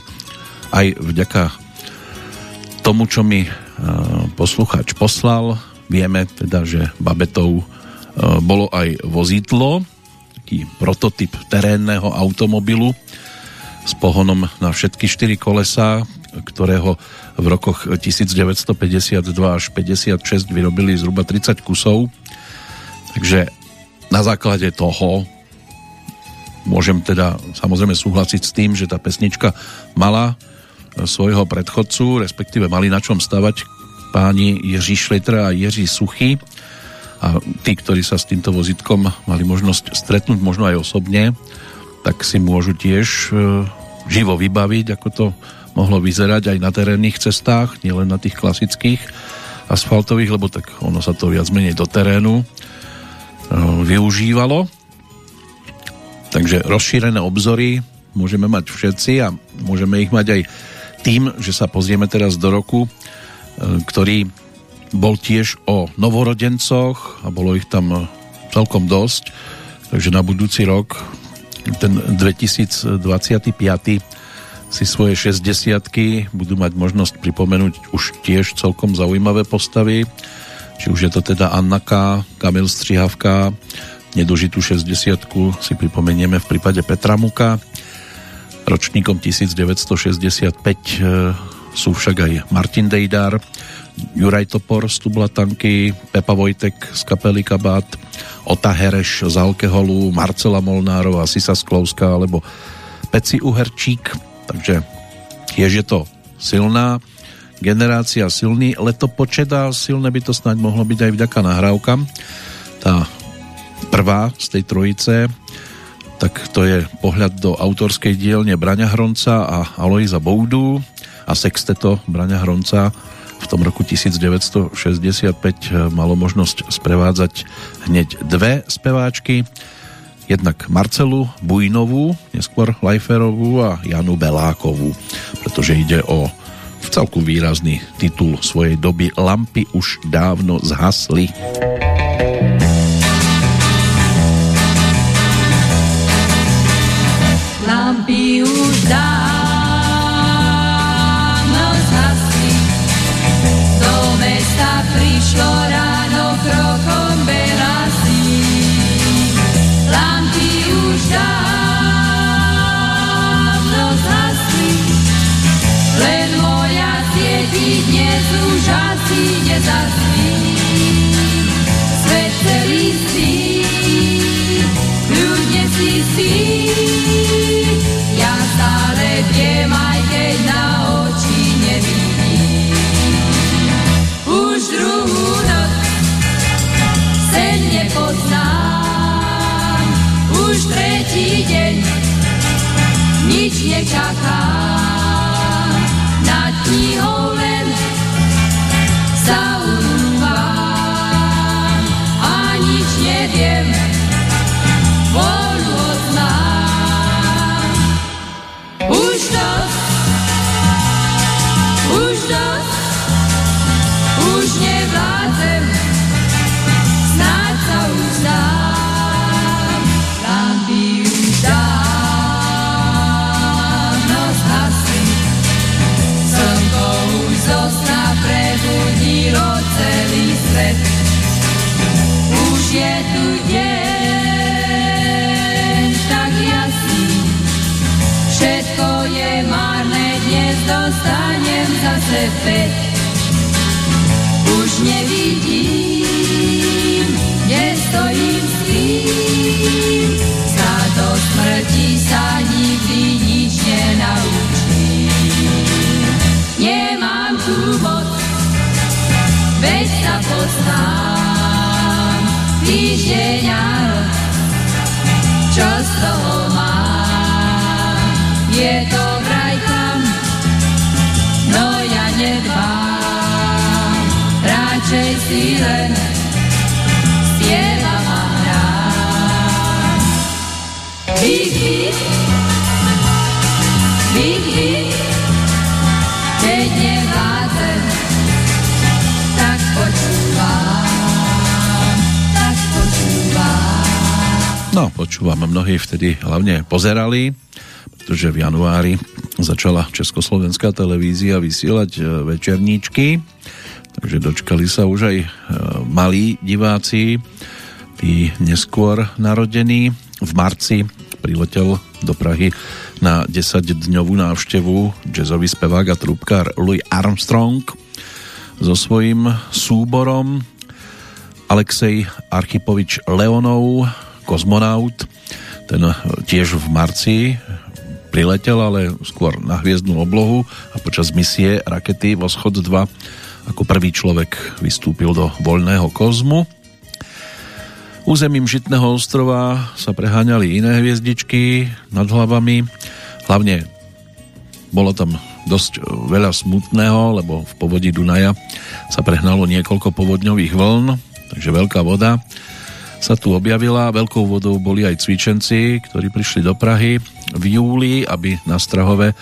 aj vďaka tomu, čo mi e, poslucháč poslal, vieme teda, že Babetou bolo aj vozidlo, taký prototyp terénneho automobilu s pohonom na všetky štyri kolesa, ktorého v rokoch 1952 až 56 vyrobili zhruba 30 kusov. Takže na základe toho môžem teda samozrejme súhlasiť s tým, že tá pesnička mala svojho predchodcu, respektíve mali na čom stavať páni Jiří Šlitra a Jiří Suchy a tí, ktorí sa s týmto vozitkom mali možnosť stretnúť možno aj osobne, tak si môžu tiež e, živo vybaviť, ako to mohlo vyzerať aj na terénnych cestách, nielen na tých klasických asfaltových, lebo tak ono sa to viac menej do terénu e, využívalo. Takže rozšírené obzory môžeme mať všetci a môžeme ich mať aj tým, že sa pozrieme teraz do roku, e, ktorý bol tiež o novorodencoch a bolo ich tam celkom dosť. Takže na budúci rok, ten 2025 si svoje 60 budú mať možnosť pripomenúť už tiež celkom zaujímavé postavy. Či už je to teda Annaka, Kamil Strihavka, nedožitú 60 si pripomenieme v prípade Petra Muka. Ročníkom 1965 e, sú však aj Martin Dejdar, Juraj Topor z Tublatanky, Pepa Vojtek z kapely Kabát, Ota Hereš z Alkeholu, Marcela Molnárova, Sisa Sklovská alebo Peci Uherčík takže tiež je to silná generácia, silný letopočet a silné by to snáď mohlo byť aj vďaka nahrávkam. Tá prvá z tej trojice, tak to je pohľad do autorskej dielne Braňa Hronca a Aloisa Boudu a sexteto Braňa Hronca v tom roku 1965 malo možnosť sprevádzať hneď dve speváčky jednak Marcelu Bujnovú, neskôr Lajferovú a Janu Belákovú, pretože ide o celku výrazný titul svojej doby Lampy už dávno zhasli. Späť. Už nevidím, kde stojím s tým, sa do smrti sa nikdy nič nenaučím. Nemám tu moc, veď sa poznám, si len spievam a hrám. Big, big, big, keď nevládzem, tak počúvam, tak počúvam. No, počúvam, mnohí vtedy hlavne pozerali, pretože v januári začala Československá televízia vysielať e, večerníčky, takže dočkali sa už aj e, malí diváci, tí neskôr narodení. V marci priletel do Prahy na 10-dňovú návštevu jazzový spevák a trúbkár Louis Armstrong so svojím súborom Alexej Archipovič Leonov, kozmonaut, ten tiež v marci priletel, ale skôr na hviezdnu oblohu a počas misie rakety Voschod 2 ako prvý človek vystúpil do voľného kozmu. Územím Žitného ostrova sa preháňali iné hviezdičky nad hlavami. Hlavne bolo tam dosť veľa smutného, lebo v povodí Dunaja sa prehnalo niekoľko povodňových vln, takže veľká voda sa tu objavila. Veľkou vodou boli aj cvičenci, ktorí prišli do Prahy v júli, aby na Strahove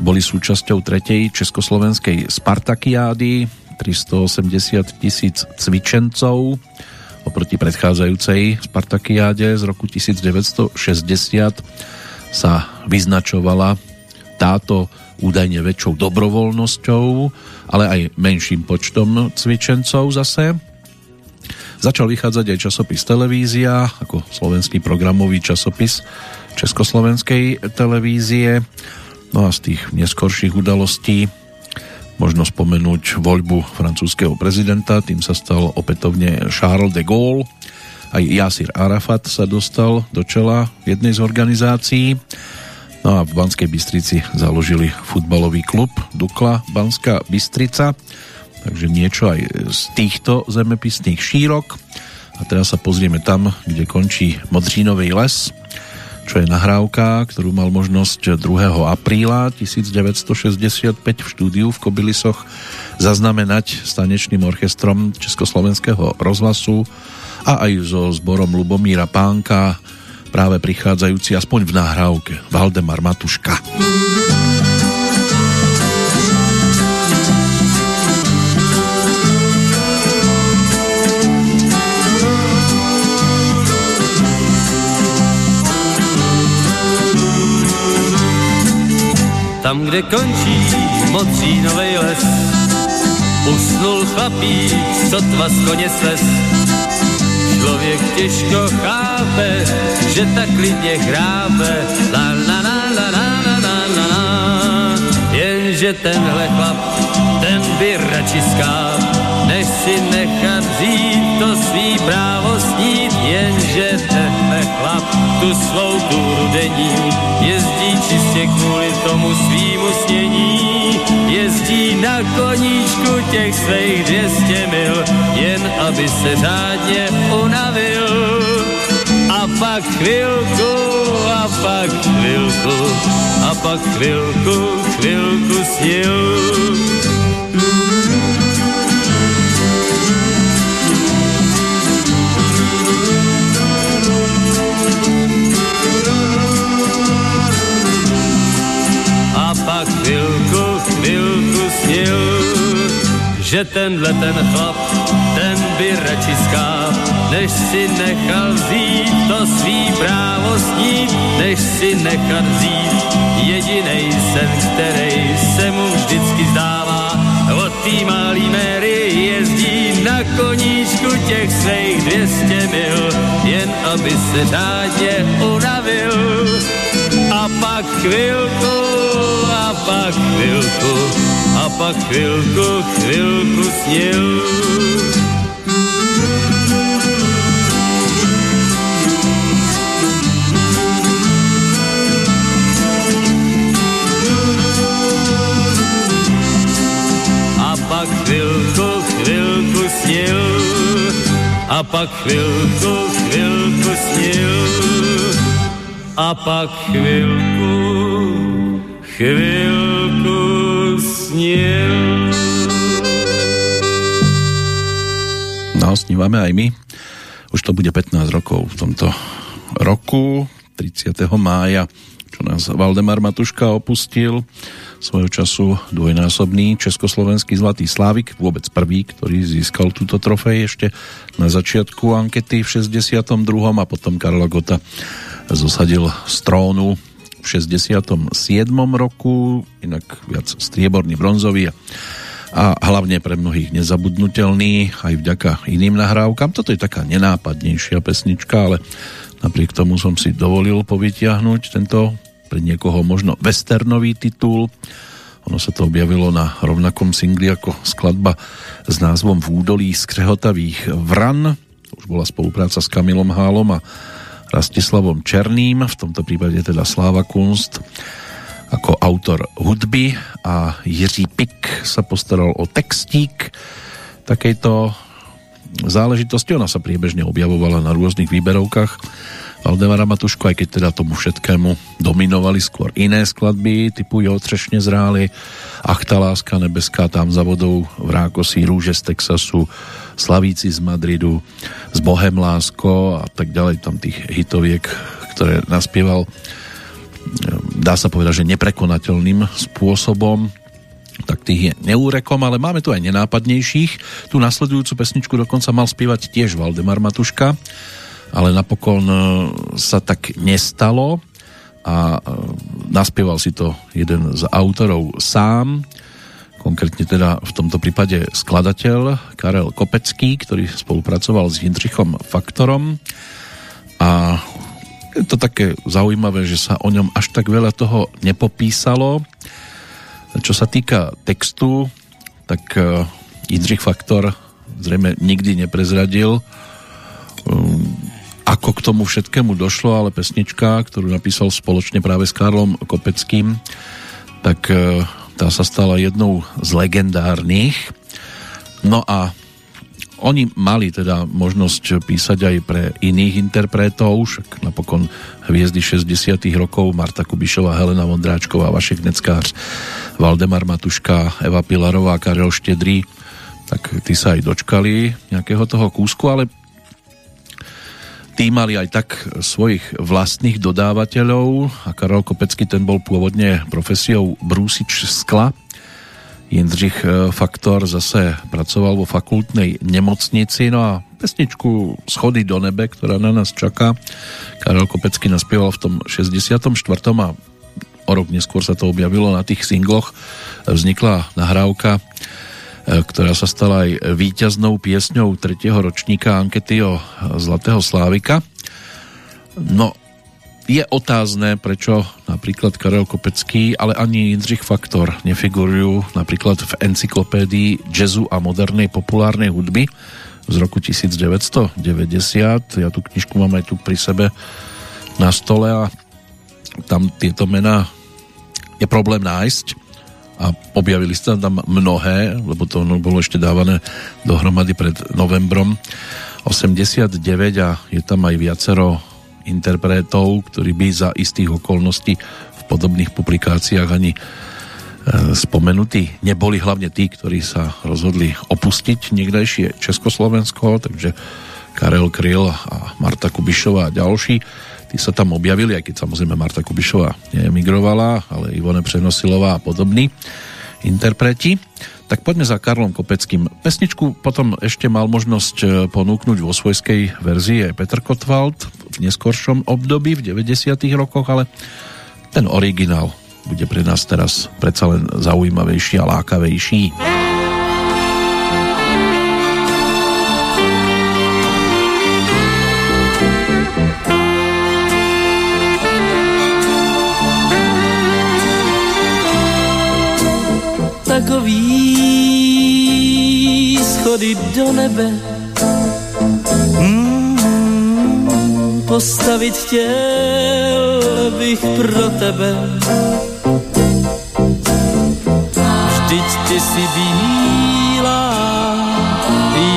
boli súčasťou tretej československej Spartakiády. 380 tisíc cvičencov oproti predchádzajúcej Spartakiáde z roku 1960 sa vyznačovala táto údajne väčšou dobrovoľnosťou, ale aj menším počtom cvičencov zase. Začal vychádzať aj časopis Televízia, ako slovenský programový časopis Československej televízie. No a z tých neskorších udalostí možno spomenúť voľbu francúzského prezidenta, tým sa stal opätovne Charles de Gaulle. Aj Jasir Arafat sa dostal do čela jednej z organizácií. No a v Banskej Bystrici založili futbalový klub Dukla Banská Bystrica. Takže niečo aj z týchto zemepisných šírok. A teraz sa pozrieme tam, kde končí Modřínovej les, čo je nahrávka, ktorú mal možnosť 2. apríla 1965 v štúdiu v Kobylisoch zaznamenať s tanečným orchestrom Československého rozhlasu a aj so zborom Lubomíra Pánka práve prichádzajúci aspoň v nahrávke Valdemar Matuška. Tam, kde končí Modřínovej les, usnul chlapík, sotva z koně sles. Člověk těžko chápe, že tak klidně chrápe, la la la la la la la la la. Jenže tenhle chlap, ten by radši skáp, než si nechat vzít to svý právo snít, jenže tenhle chlap tu svou túru denní jezdí čistě kvůli tomu svýmu snění. Jezdí na koníčku těch svých 200 mil, jen aby se řádně unavil. A pak chvilku a pak chvilku a pak chvilku, chvilku snil. Že tenhle ten chlap, ten by radši skáp, než si nechal vzít to svý právo snít, než si nechat vzít jedinej sen, který se mu vždycky zdává. Od tý malý Mary jezdí na koníčku těch svých 200 mil, jen aby se řádně unavil. A pak chvilku, a pak chvilku, a pak chvilku, chvilku snil. A pak chvilku, chvilku snil, a pak chvilku, chvilku snil, a pak chvilku, chvilku snil. No, snívame aj my. Už to bude 15 rokov v tomto roku, 30. mája, čo nás Valdemar Matuška opustil svojho času dvojnásobný československý zlatý slávik, vôbec prvý, ktorý získal túto trofej ešte na začiatku ankety v 62. a potom Karla Gota zosadil z trónu v 67. roku, inak viac strieborný, bronzový a hlavne pre mnohých nezabudnutelný aj vďaka iným nahrávkam. Toto je taká nenápadnejšia pesnička, ale napriek tomu som si dovolil povytiahnuť tento pre niekoho možno westernový titul. Ono sa to objavilo na rovnakom singli ako skladba s názvom V údolí skřehotavých vran. Už bola spolupráca s Kamilom Hálom a Rastislavom Černým, v tomto prípade teda Sláva Kunst ako autor hudby a Jiří Pik sa postaral o textík takejto záležitosti. Ona sa priebežne objavovala na rôznych výberovkách Valdemara Matušku, aj keď teda tomu všetkému dominovali skôr iné skladby typu Jo třešne zráli, Ach ta láska nebeská tam za vodou, Vrákosí rúže z Texasu, Slavíci z Madridu, z Bohem lásko a tak ďalej, tam tých hitoviek, ktoré naspieval dá sa povedať, že neprekonateľným spôsobom tak tých je neúrekom, ale máme tu aj nenápadnejších. Tu nasledujúcu pesničku dokonca mal spievať tiež Valdemar Matuška, ale napokon e, sa tak nestalo a e, naspieval si to jeden z autorov sám, konkrétne teda v tomto prípade skladateľ Karel Kopecký, ktorý spolupracoval s Jindřichom Faktorom a je to také zaujímavé, že sa o ňom až tak veľa toho nepopísalo. Čo sa týka textu, tak e, Jindřich Faktor zrejme nikdy neprezradil, um, ako k tomu všetkému došlo, ale pesnička, ktorú napísal spoločne práve s Karlom Kopeckým, tak e, tá sa stala jednou z legendárnych. No a oni mali teda možnosť písať aj pre iných interpretov, však napokon hviezdy 60 rokov Marta Kubišová, Helena Vondráčková, Vašek Neckář, Valdemar Matuška, Eva Pilarová, Karel Štedrý, tak tí sa aj dočkali nejakého toho kúsku, ale tí mali aj tak svojich vlastných dodávateľov a Karol Kopecký ten bol pôvodne profesiou brúsič skla, Jindřich e, Faktor zase pracoval vo fakultnej nemocnici, no a pesničku Schody do nebe, ktorá na nás čaká, Karel Kopecký naspieval v tom 64. a o rok neskôr sa to objavilo na tých singloch. Vznikla nahrávka, ktorá sa stala aj víťaznou piesňou tretieho ročníka ankety o Zlatého Slávika. No, je otázne, prečo napríklad Karel Kopecký, ale ani Jindřich Faktor nefigurujú napríklad v encyklopédii jazzu a modernej populárnej hudby z roku 1990. Ja tú knižku mám aj tu pri sebe na stole a tam tieto mená je problém nájsť a objavili sa tam mnohé, lebo to bolo ešte dávané dohromady pred novembrom 89 a je tam aj viacero interpretov, ktorí by za istých okolností v podobných publikáciách ani e, spomenutí neboli hlavne tí, ktorí sa rozhodli opustiť niekdejšie Československo, takže Karel Kryl a Marta Kubišová a ďalší, tí sa tam objavili, aj keď samozrejme Marta Kubišová neemigrovala, ale Ivone Přenosilová a podobní interpreti. Tak poďme za Karlom Kopeckým. Pesničku potom ešte mal možnosť e, ponúknuť vo svojskej verzii aj Petr Kotwald v neskoršom období, v 90. rokoch, ale ten originál bude pre nás teraz predsa len zaujímavejší a lákavejší. Do nebe. Mm, postavit chtěl bych pro tebe. Vždyť ty si bílá,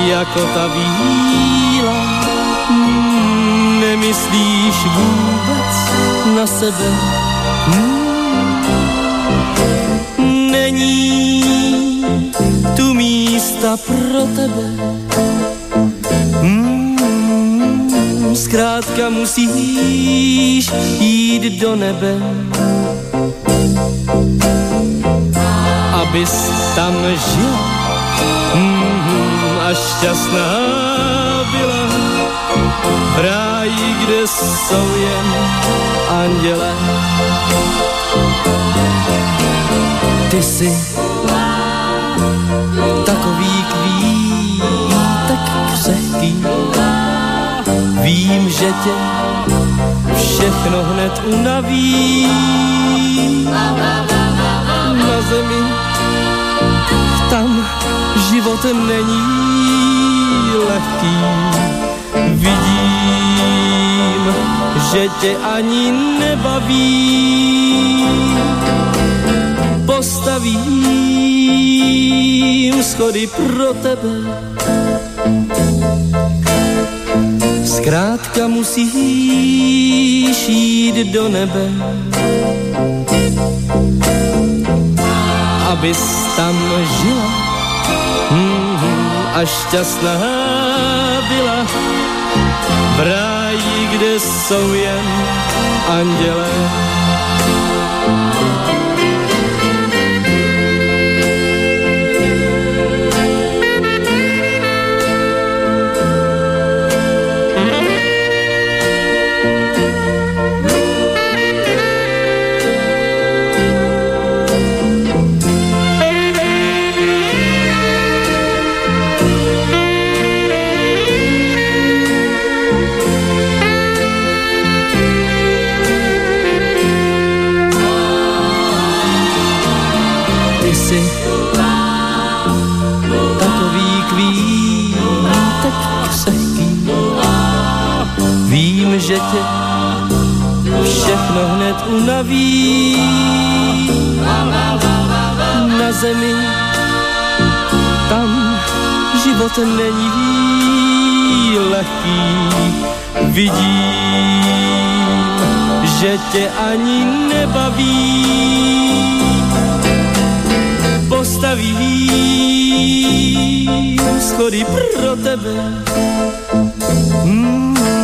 jako ta víla. Mm, nemyslíš vůbec na sebe. Mm, pro tebe. Mm, zkrátka musíš jít do nebe, abys tam žila mm, a šťastná byla v ráji, kde jsou jen anděle ty jsi křehký. Vím, že tě všechno hned unaví. Na zemi tam život není lehký. Vidím, že tě ani nebaví postavím schody pro tebe. Zkrátka musíš jít do nebe, abys tam žila mm, a šťastná byla v ráji, kde jsou jen anděle. Všechno hned unaví. Na zemi tam život není lehký. Vidím, že tě ani nebaví. Postavím schody pro tebe. Mm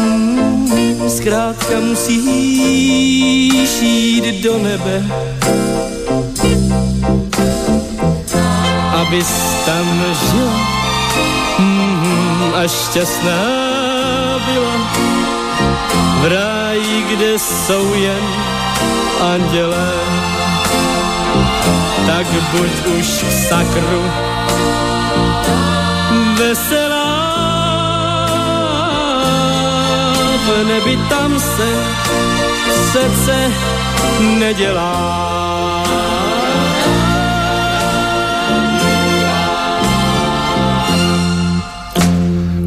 zkrátka musíš jít do nebe, abys tam žila mm, a šťastná byla v ráji, kde jsou jen andělé. Tak buď už v sakru veselá v nebi tam se srdce nedělá.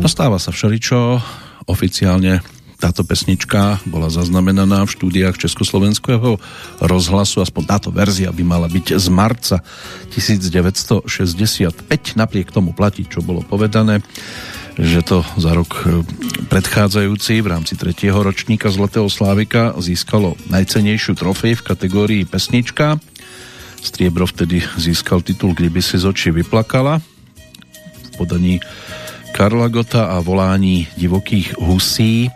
Nastáva sa všeličo, oficiálne táto pesnička bola zaznamenaná v štúdiách Československého rozhlasu, aspoň táto verzia by mala byť z marca 1965, napriek tomu platí, čo bolo povedané že to za rok e, predchádzajúci v rámci tretieho ročníka Zlatého Slávika získalo najcenejšiu trofej v kategórii pesnička. Striebro vtedy získal titul Kdyby si z očí vyplakala v podaní Karla Gota a volání divokých husí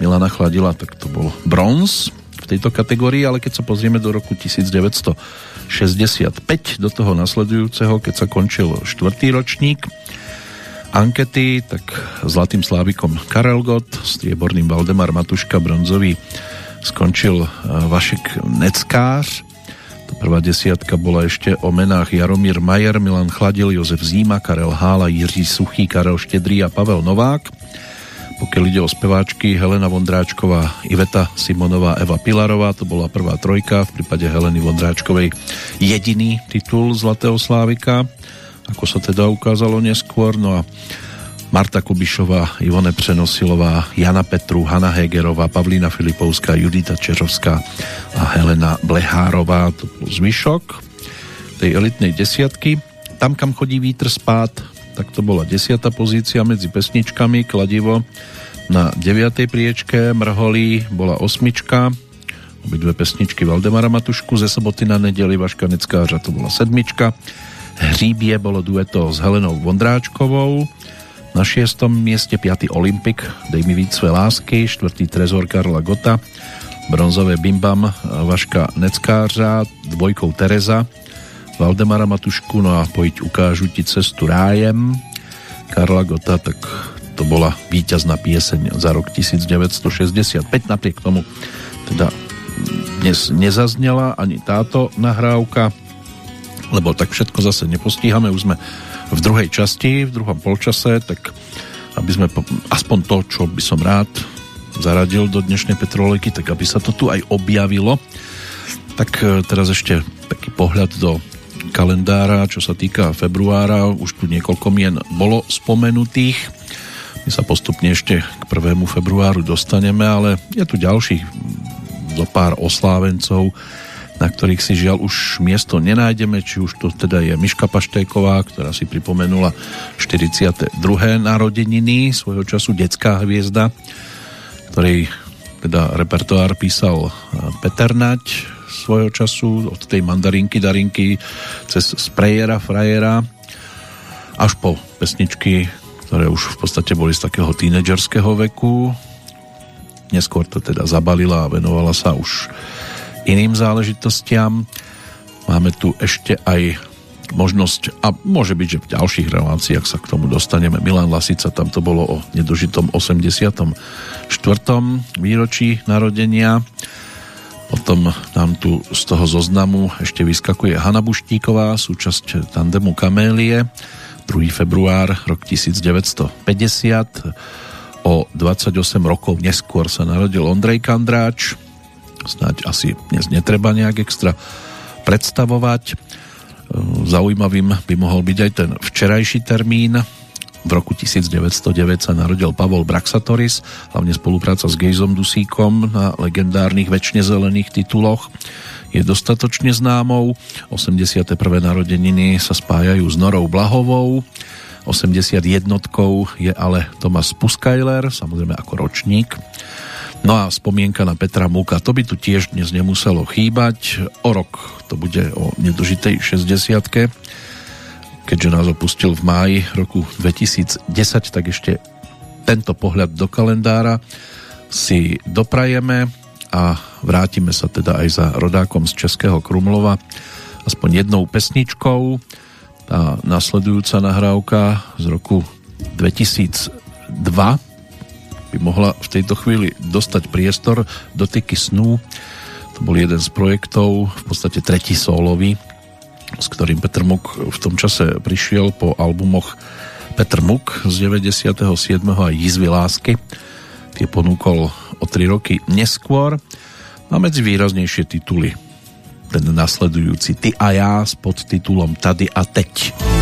Milana Chladila, tak to bol bronz v tejto kategórii, ale keď sa pozrieme do roku 1965, do toho nasledujúceho, keď sa končil štvrtý ročník, ankety, tak zlatým slávikom Karel Gott, strieborným Valdemar Matuška, bronzový skončil e, Vašek Neckář. To prvá desiatka bola ešte o menách Jaromír Majer, Milan Chladil, Jozef Zíma, Karel Hála, Jiří Suchý, Karel Štedrý a Pavel Novák. Pokiaľ ide o speváčky, Helena Vondráčková, Iveta Simonová, Eva Pilarová, to bola prvá trojka, v prípade Heleny Vondráčkovej jediný titul Zlatého Slávika ako sa teda ukázalo neskôr. No a Marta Kubišová, Ivone Přenosilová, Jana Petru, Hanna Hegerová, Pavlína Filipovská, Judita Čerovská a Helena Blehárová. To bol zvyšok tej elitnej desiatky. Tam, kam chodí vítr spát, tak to bola desiata pozícia medzi pesničkami. Kladivo na deviatej priečke, Mrholí bola osmička, obidve pesničky Valdemara Matušku ze soboty na nedeli Vaška Neckářa to bola sedmička Hříbie bolo dueto s Helenou Vondráčkovou, na šiestom mieste 5. Olympik Dej mi víc své lásky, štvrtý Trezor Karla Gota, bronzové Bimbam Vaška Neckářa, dvojkou Tereza Valdemara Matušku, no a pojiť ukážu ti cestu rájem Karla Gota, tak to bola víťazná pieseň za rok 1965, napriek tomu teda dnes nezaznela ani táto nahrávka lebo tak všetko zase nepostíhame, už sme v druhej časti, v druhom polčase, tak aby sme aspoň to, čo by som rád zaradil do dnešnej Petrolejky, tak aby sa to tu aj objavilo. Tak e, teraz ešte taký pohľad do kalendára, čo sa týka februára, už tu niekoľko mien bolo spomenutých. My sa postupne ešte k 1. februáru dostaneme, ale je tu ďalších do pár oslávencov, na ktorých si žiaľ už miesto nenájdeme, či už to teda je Miška Paštéková, ktorá si pripomenula 42. narodeniny, svojho času detská hviezda, ktorej teda repertoár písal e, Peter Nať svojho času, od tej mandarinky, darinky, cez sprejera, frajera, až po pesničky, ktoré už v podstate boli z takého tínedžerského veku. Neskôr to teda zabalila a venovala sa už iným záležitostiam. Máme tu ešte aj možnosť, a môže byť, že v ďalších reláciách sa k tomu dostaneme. Milan Lasica, tam to bolo o nedožitom 84. výročí narodenia. Potom nám tu z toho zoznamu ešte vyskakuje Hanna Buštíková, súčasť tandemu Kamélie, 2. február, rok 1950. O 28 rokov neskôr sa narodil Ondrej Kandráč, snáď asi dnes netreba nejak extra predstavovať. Zaujímavým by mohol byť aj ten včerajší termín. V roku 1909 sa narodil Pavol Braxatoris, hlavne spolupráca s Gejzom Dusíkom na legendárnych väčšine zelených tituloch je dostatočne známou. 81. narodeniny sa spájajú s Norou Blahovou, 81 je ale Thomas Puskajler, samozrejme ako ročník No a spomienka na Petra Múka, to by tu tiež dnes nemuselo chýbať. O rok to bude o nedožitej 60 keďže nás opustil v máji roku 2010, tak ešte tento pohľad do kalendára si doprajeme a vrátime sa teda aj za rodákom z Českého Krumlova aspoň jednou pesničkou. Tá nasledujúca nahrávka z roku 2002 by mohla v tejto chvíli dostať priestor dotyky snú. To bol jeden z projektov, v podstate tretí solový, s ktorým Petr Muk v tom čase prišiel po albumoch Petr Muk z 97. a Jizvy lásky. Tie ponúkol o 3 roky neskôr. A medzi výraznejšie tituly ten nasledujúci Ty a ja s podtitulom Tady a teď. Ty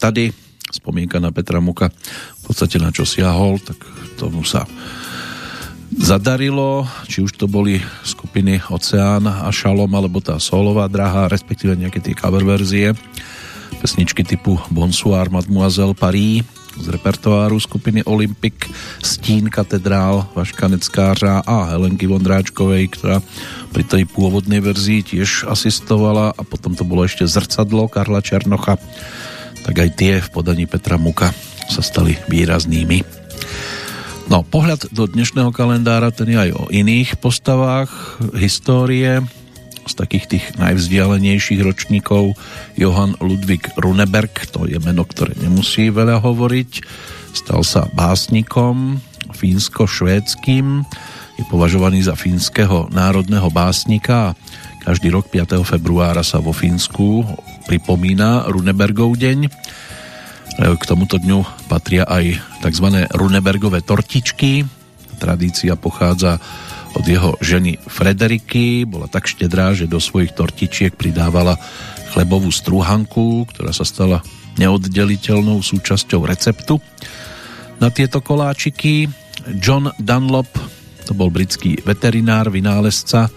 tady, spomienka na Petra Muka, v podstate na čo siahol, tak tomu sa zadarilo, či už to boli skupiny Oceán a Šalom, alebo tá solová draha, respektíve nejaké tie cover verzie, pesničky typu Bonsoir Mademoiselle Paris, z repertoáru skupiny Olympic, Stín katedrál Vaška Neckářa a Helenky Vondráčkovej, ktorá pri tej pôvodnej verzii tiež asistovala a potom to bolo ešte Zrcadlo Karla Černocha, tak aj tie v podaní Petra Muka sa stali výraznými. No, pohľad do dnešného kalendára ten je aj o iných postavách histórie, z takých tých najvzdialenejších ročníkov Johann Ludwig Runeberg, to je meno, ktoré nemusí veľa hovoriť, stal sa básnikom fínsko-švédským, je považovaný za fínskeho národného básnika a každý rok 5. februára sa vo Fínsku pripomína Runebergov deň. K tomuto dňu patria aj tzv. Runebergové tortičky. Tradícia pochádza od jeho ženy Frederiky. Bola tak štedrá, že do svojich tortičiek pridávala chlebovú strúhanku, ktorá sa stala neoddeliteľnou súčasťou receptu. Na tieto koláčiky John Dunlop, to bol britský veterinár, vynálezca,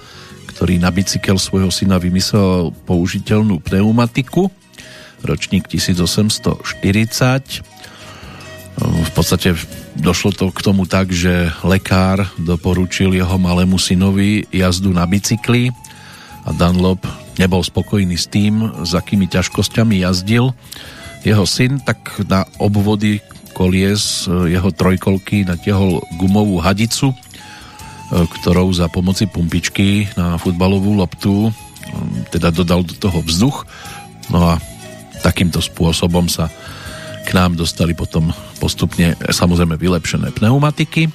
ktorý na bicykel svojho syna vymyslel použiteľnú pneumatiku. Ročník 1840 v podstate došlo to k tomu tak, že lekár doporučil jeho malému synovi jazdu na bicykli a Dunlop nebol spokojný s tým, s akými ťažkosťami jazdil. Jeho syn tak na obvody kolies jeho trojkolky natiahol gumovú hadicu, ktorou za pomoci pumpičky na futbalovú loptu teda dodal do toho vzduch. No a takýmto spôsobom sa k nám dostali potom postupne samozrejme vylepšené pneumatiky.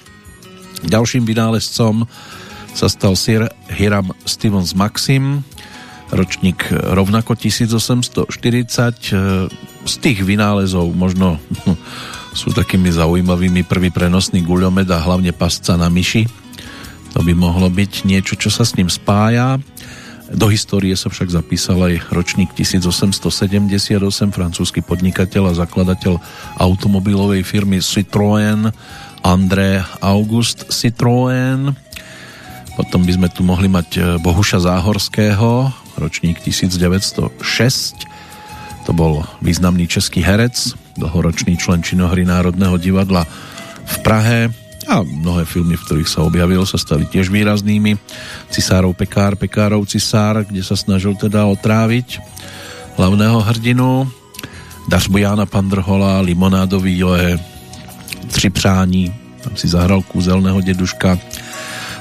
Ďalším vynálezcom sa stal Sir Hiram Stevens Maxim, ročník rovnako 1840. Z tých vynálezov možno sú takými zaujímavými prvý prenosný guľomed a hlavne pasca na myši. To by mohlo byť niečo, čo sa s ním spája. Do histórie sa však zapísal aj ročník 1878, francúzsky podnikateľ a zakladateľ automobilovej firmy Citroën André August Citroën. Potom by sme tu mohli mať e, Bohuša Záhorského, ročník 1906. To bol významný český herec, dlhoročný člen činohry Národného divadla v Prahe a mnohé filmy, v ktorých sa objavil, sa stali tiež výraznými. Cisárov Pekár, Pekárov Cisár, kde sa snažil teda otráviť hlavného hrdinu. Dařbu Jána Pandrhola, Limonádový Joe, Tři přání, tam si zahral kúzelného deduška.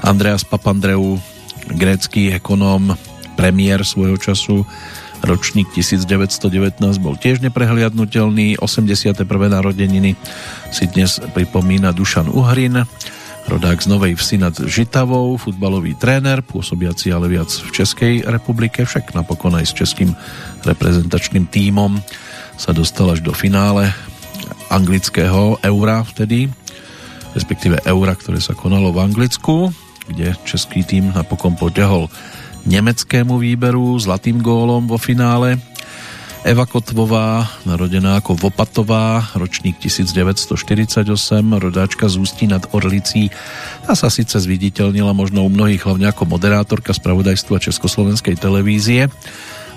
Andreas Papandreou, grécky ekonom, premiér svojho času, ročník 1919 bol tiež neprehliadnutelný, 81. narodeniny si dnes pripomína Dušan Uhrin, rodák z Novej Vsi nad Žitavou, futbalový tréner, pôsobiaci ale viac v Českej republike, však napokon aj s českým reprezentačným tímom sa dostal až do finále anglického eura vtedy, respektíve eura, ktoré sa konalo v Anglicku, kde český tým napokon potiahol nemeckému výberu zlatým gólom vo finále. Eva Kotvová, narodená ako Vopatová, ročník 1948, rodáčka z Ústí nad Orlicí. Tá sa síce zviditeľnila možno u mnohých hlavne ako moderátorka spravodajstva Československej televízie,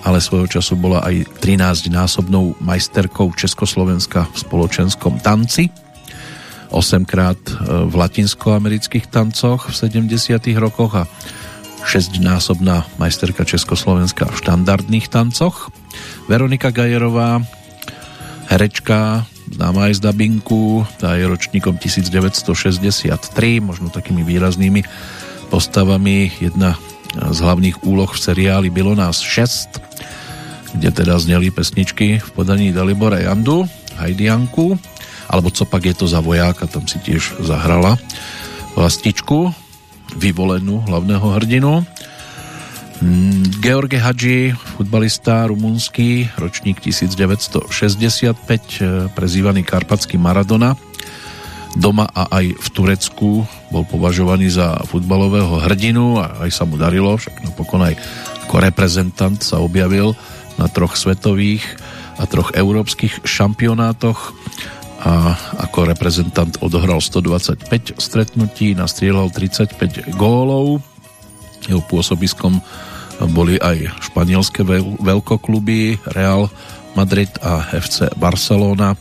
ale svojho času bola aj 13-násobnou majsterkou Československa v spoločenskom tanci. 8 krát v latinskoamerických tancoch v 70 rokoch a 6-násobná majsterka Československa v štandardných tancoch. Veronika Gajerová, herečka, známa aj z dabinku, tá je ročníkom 1963, možno takými výraznými postavami. Jedna z hlavných úloh v seriáli Bylo nás 6, kde teda zneli pesničky v podaní Dalibora Jandu, Hajdianku, alebo co pak je to za vojáka, tam si tiež zahrala vlastičku vyvolenú hlavného hrdinu. Mm, George Hadži, futbalista rumunský, ročník 1965, eh, prezývaný Karpatský Maradona. Doma a aj v Turecku bol považovaný za futbalového hrdinu a aj sa mu darilo, však napokon aj ako reprezentant sa objavil na troch svetových a troch európskych šampionátoch a ako reprezentant odohral 125 stretnutí, nastrieľal 35 gólov. Jeho pôsobiskom boli aj španielské veľkokluby Real Madrid a FC Barcelona.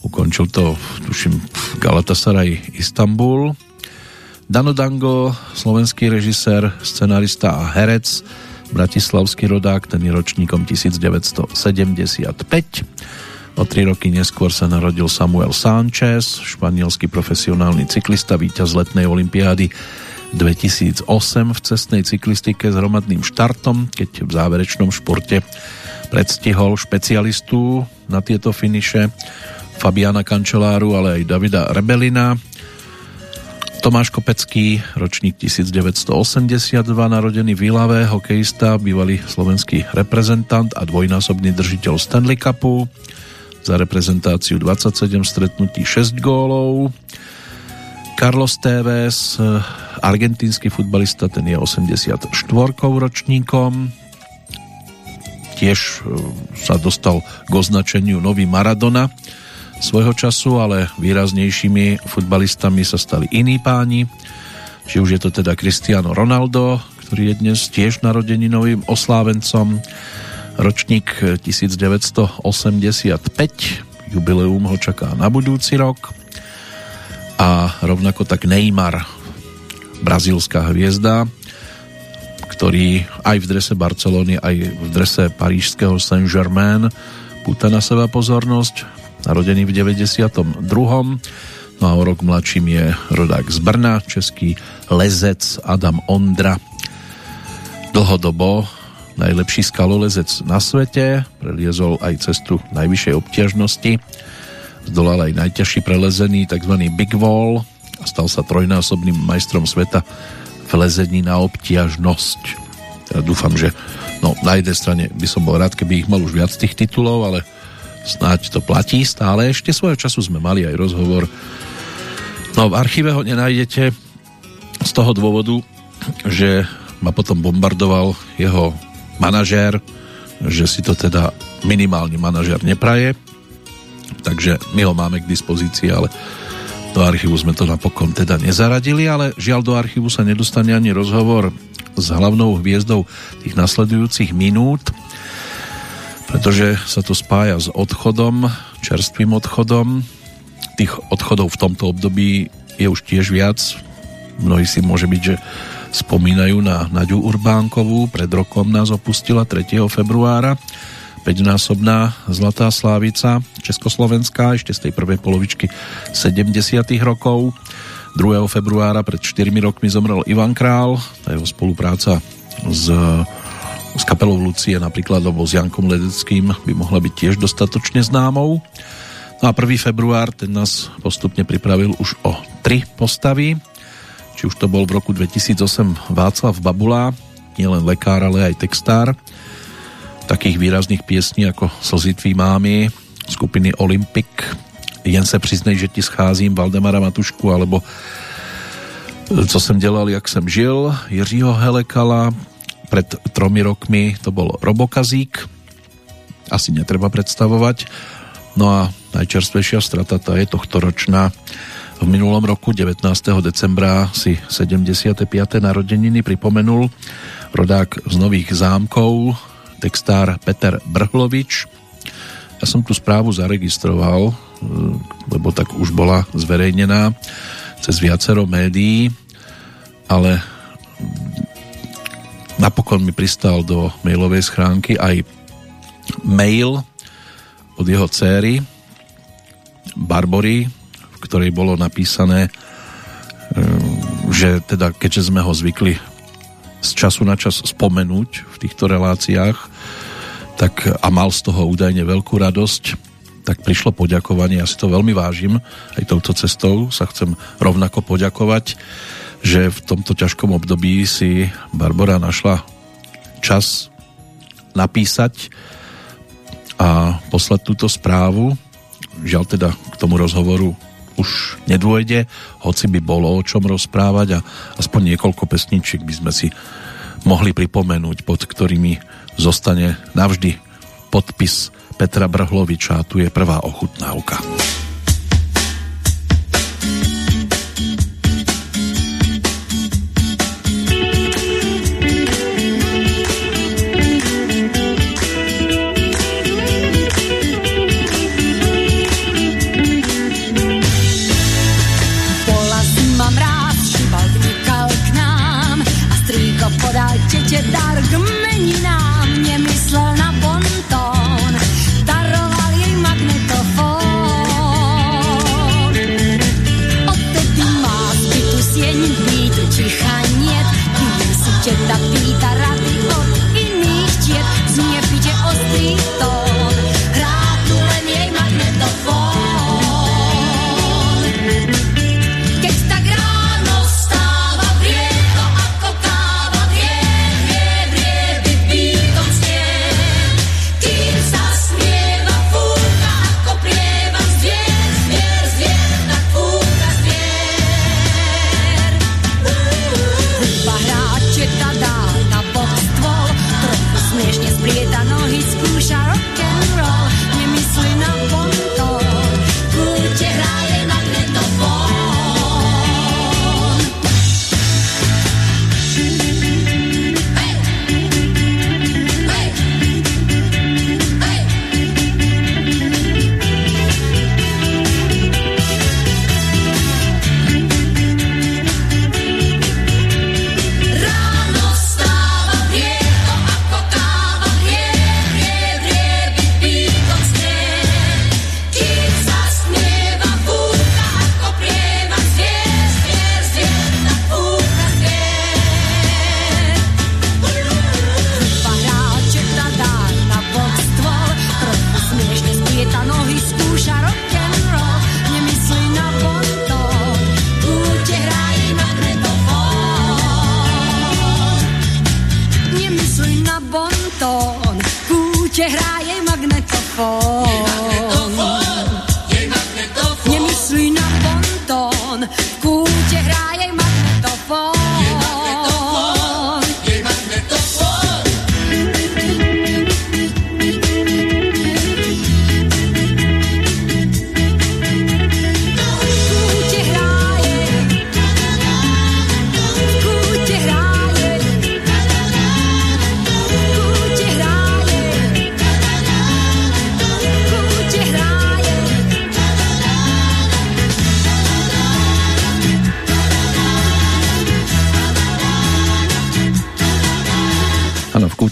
Ukončil to, tuším, Galatasaray Istanbul. Dano Dango, slovenský režisér, scenarista a herec, bratislavský rodák, ten je ročníkom 1975. O tri roky neskôr sa narodil Samuel Sánchez, španielský profesionálny cyklista, víťaz letnej olympiády 2008 v cestnej cyklistike s hromadným štartom, keď v záverečnom športe predstihol špecialistu na tieto finiše Fabiana Kančeláru, ale aj Davida Rebelina. Tomáš Kopecký, ročník 1982, narodený v Ilave, hokejista, bývalý slovenský reprezentant a dvojnásobný držiteľ Stanley Cupu. Za reprezentáciu 27 stretnutí 6 gólov. Carlos Tevez, argentínsky futbalista, ten je 84 ročníkom. Tiež e, sa dostal k označeniu nový Maradona svojho času, ale výraznejšími futbalistami sa stali iní páni. Či už je to teda Cristiano Ronaldo, ktorý je dnes tiež narodeninovým oslávencom, ročník 1985, jubileum ho čaká na budúci rok a rovnako tak Neymar, brazílska hviezda, ktorý aj v drese Barcelony, aj v drese parížského Saint-Germain púta na seba pozornosť narodený v 92. No a o rok mladším je rodák z Brna, český lezec Adam Ondra. Dlhodobo najlepší skalolezec na svete, preliezol aj cestu najvyššej obťažnosti, zdolal aj najťažší prelezený tzv. Big Wall a stal sa trojnásobným majstrom sveta v lezení na obťažnosť. Ja dúfam, že no, na jednej strane by som bol rád, keby ich mal už viac tých titulov, ale snáď to platí stále. Ešte svojho času sme mali aj rozhovor. No v archíve ho nenájdete z toho dôvodu, že ma potom bombardoval jeho manažér, že si to teda minimálny manažér nepraje. Takže my ho máme k dispozícii, ale do archívu sme to napokon teda nezaradili, ale žiaľ do archívu sa nedostane ani rozhovor s hlavnou hviezdou tých nasledujúcich minút pretože sa to spája s odchodom, čerstvým odchodom. Tých odchodov v tomto období je už tiež viac. Mnohí si môže byť, že spomínajú na Naďu Urbánkovú. Pred rokom nás opustila 3. februára. 5-násobná Zlatá Slávica Československá ešte z tej prvej polovičky 70. rokov. 2. februára pred 4 rokmi zomrel Ivan Král. Tá jeho spolupráca s s kapelou Lucie napríklad alebo s Jankom Ledeckým by mohla byť tiež dostatočne známou. No a 1. február ten nás postupne pripravil už o tri postavy. Či už to bol v roku 2008 Václav Babula, nielen lekár, ale aj textár. Takých výrazných piesní ako Slzitví mámy, skupiny Olympic, Jen se přiznej, že ti scházím, Valdemara Matušku, alebo Co jsem dělal, jak jsem žil, Jiřího Helekala, pred tromi rokmi to bol Robokazík, asi netreba predstavovať. No a najčerstvejšia strata tá je tohto ročná. V minulom roku 19. decembra si 75. narodeniny pripomenul rodák z Nových zámkov, textár Peter Brhlovič. Ja som tú správu zaregistroval, e, lebo tak už bola zverejnená cez viacero médií, ale Napokon mi pristal do mailovej schránky aj mail od jeho céry Barbory, v ktorej bolo napísané, e, že teda keďže sme ho zvykli z času na čas spomenúť v týchto reláciách, tak a mal z toho údajne veľkú radosť, tak prišlo poďakovanie, ja si to veľmi vážim, aj touto cestou sa chcem rovnako poďakovať že v tomto ťažkom období si Barbara našla čas napísať a poslať túto správu. Žiaľ teda k tomu rozhovoru už nedôjde, hoci by bolo o čom rozprávať a aspoň niekoľko pesničiek by sme si mohli pripomenúť, pod ktorými zostane navždy podpis Petra Brhloviča. Tu je prvá ochutnávka.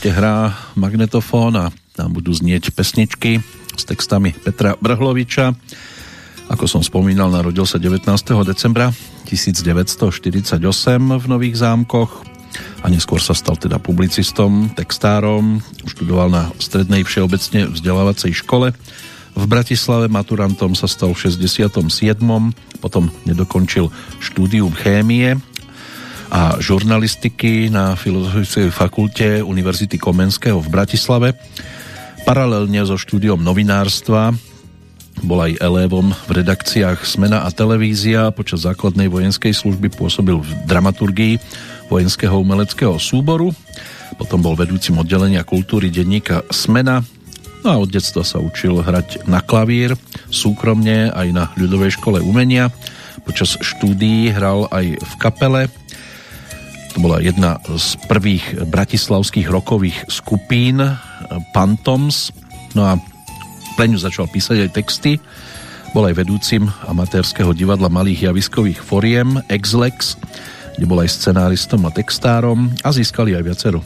Kúte hrá magnetofón a tam budú znieť pesničky s textami Petra Brhloviča. Ako som spomínal, narodil sa 19. decembra 1948 v Nových zámkoch a neskôr sa stal teda publicistom, textárom, študoval na strednej všeobecne vzdelávacej škole. V Bratislave maturantom sa stal v 67. Potom nedokončil štúdium chémie a žurnalistiky na Filozofickej fakulte Univerzity Komenského v Bratislave. Paralelne so štúdiom novinárstva bol aj elévom v redakciách Smena a televízia. Počas základnej vojenskej služby pôsobil v dramaturgii vojenského umeleckého súboru. Potom bol vedúcim oddelenia kultúry denníka Smena. No a od detstva sa učil hrať na klavír, súkromne aj na ľudovej škole umenia. Počas štúdií hral aj v kapele. To bola jedna z prvých bratislavských rokových skupín Pantoms. No a pre ňu začal písať aj texty. Bol aj vedúcim amatérskeho divadla malých javiskových foriem Exlex, kde bol aj scenáristom a textárom a získali aj viacero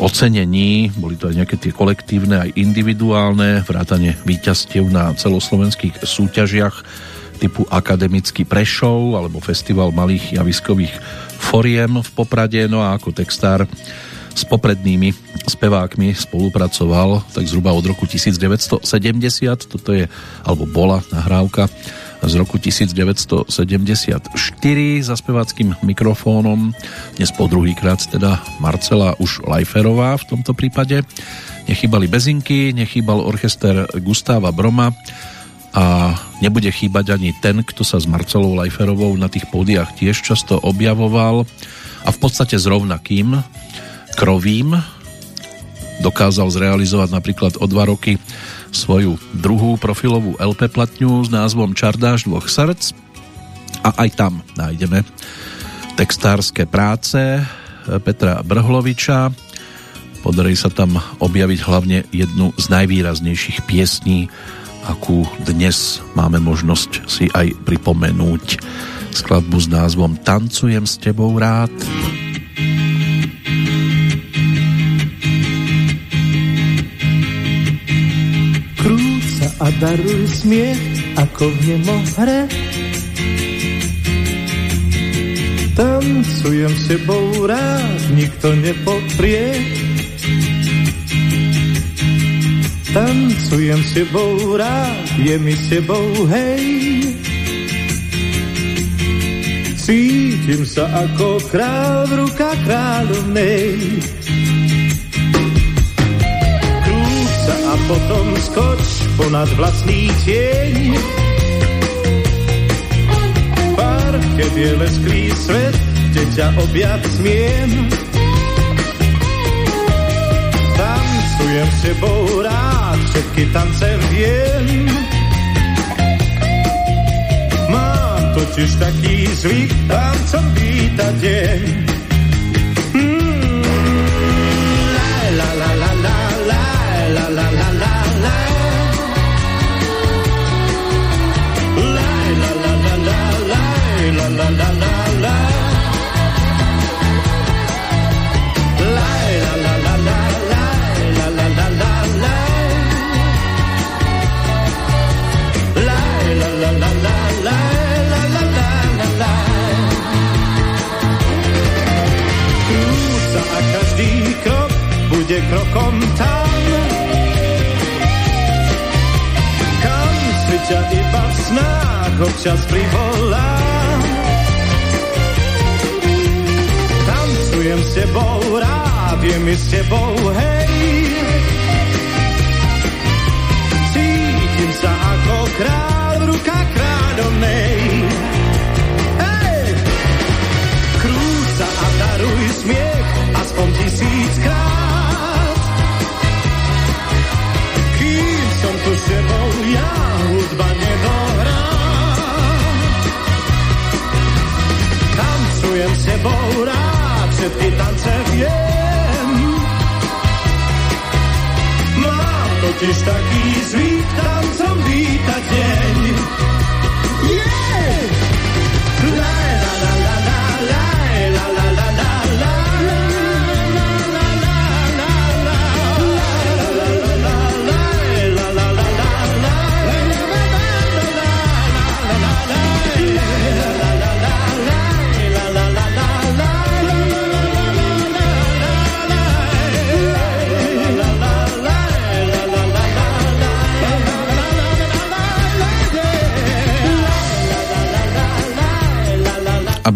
ocenení, boli to aj nejaké tie kolektívne, aj individuálne, vrátane víťazstiev na celoslovenských súťažiach typu Akademický Prešov alebo Festival malých javiskových foriem v Poprade, no a ako textár s poprednými spevákmi spolupracoval tak zhruba od roku 1970, toto je, alebo bola nahrávka z roku 1974 za speváckým mikrofónom, dnes po druhýkrát teda Marcela už Lajferová v tomto prípade. Nechýbali bezinky, nechýbal orchester Gustáva Broma a nebude chýbať ani ten, kto sa s Marcelou Lajferovou na tých pódiach tiež často objavoval. A v podstate s rovnakým krovím dokázal zrealizovať napríklad o dva roky svoju druhú profilovú LP platňu s názvom Čardáš dvoch srdc. A aj tam nájdeme textárske práce Petra Brhloviča. Podarí sa tam objaviť hlavne jednu z najvýraznejších piesní, akú dnes máme možnosť si aj pripomenúť. Skladbu s názvom Tancujem s tebou rád. Krúca a daruj smiech ako v nemo hre Tancujem s tebou rád, nikto nepoprie. Tancujem s tebou rád, je mi s tebou hej. Cítim sa ako král v rukách kráľovnej. Krúca a potom skoč ponad vlastný tieň keď je lesklý svet, kde ťa objať smiem. Tancujem s tebou rád, všetky tance viem. Mám totiž taký zvyk, tancom vítať deň. Krokom tam, kam si ťa iba v snách občas privolám. Tancujem s tebou rád, je mi s tebou hej. Cítim sa ako král v rukách kráľovnej. Hej! Krúca a daruj smiech, aspoň tisíckrát. tu drzewo jagód, panie Dora. Tancuję się, bo raczej ty tańce wiem. Mam totiż taki zwit, tam co wita dzień. Yeah!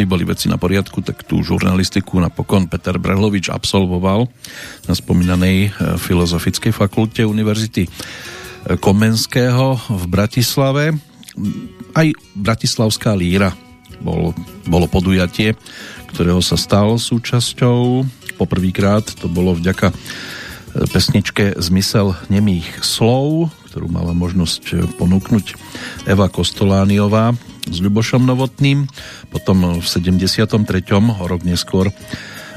Aby boli veci na poriadku, tak tú žurnalistiku napokon Peter Brehlovič absolvoval na spomínanej e, Filozofickej fakulte Univerzity e, Komenského v Bratislave. Aj Bratislavská líra bol, bolo podujatie, ktorého sa stal súčasťou. Poprvýkrát to bolo vďaka e, pesničke Zmysel nemých slov, ktorú mala možnosť ponúknuť Eva Kostolániová s Ľubošom Novotným, potom v 73. o rok neskôr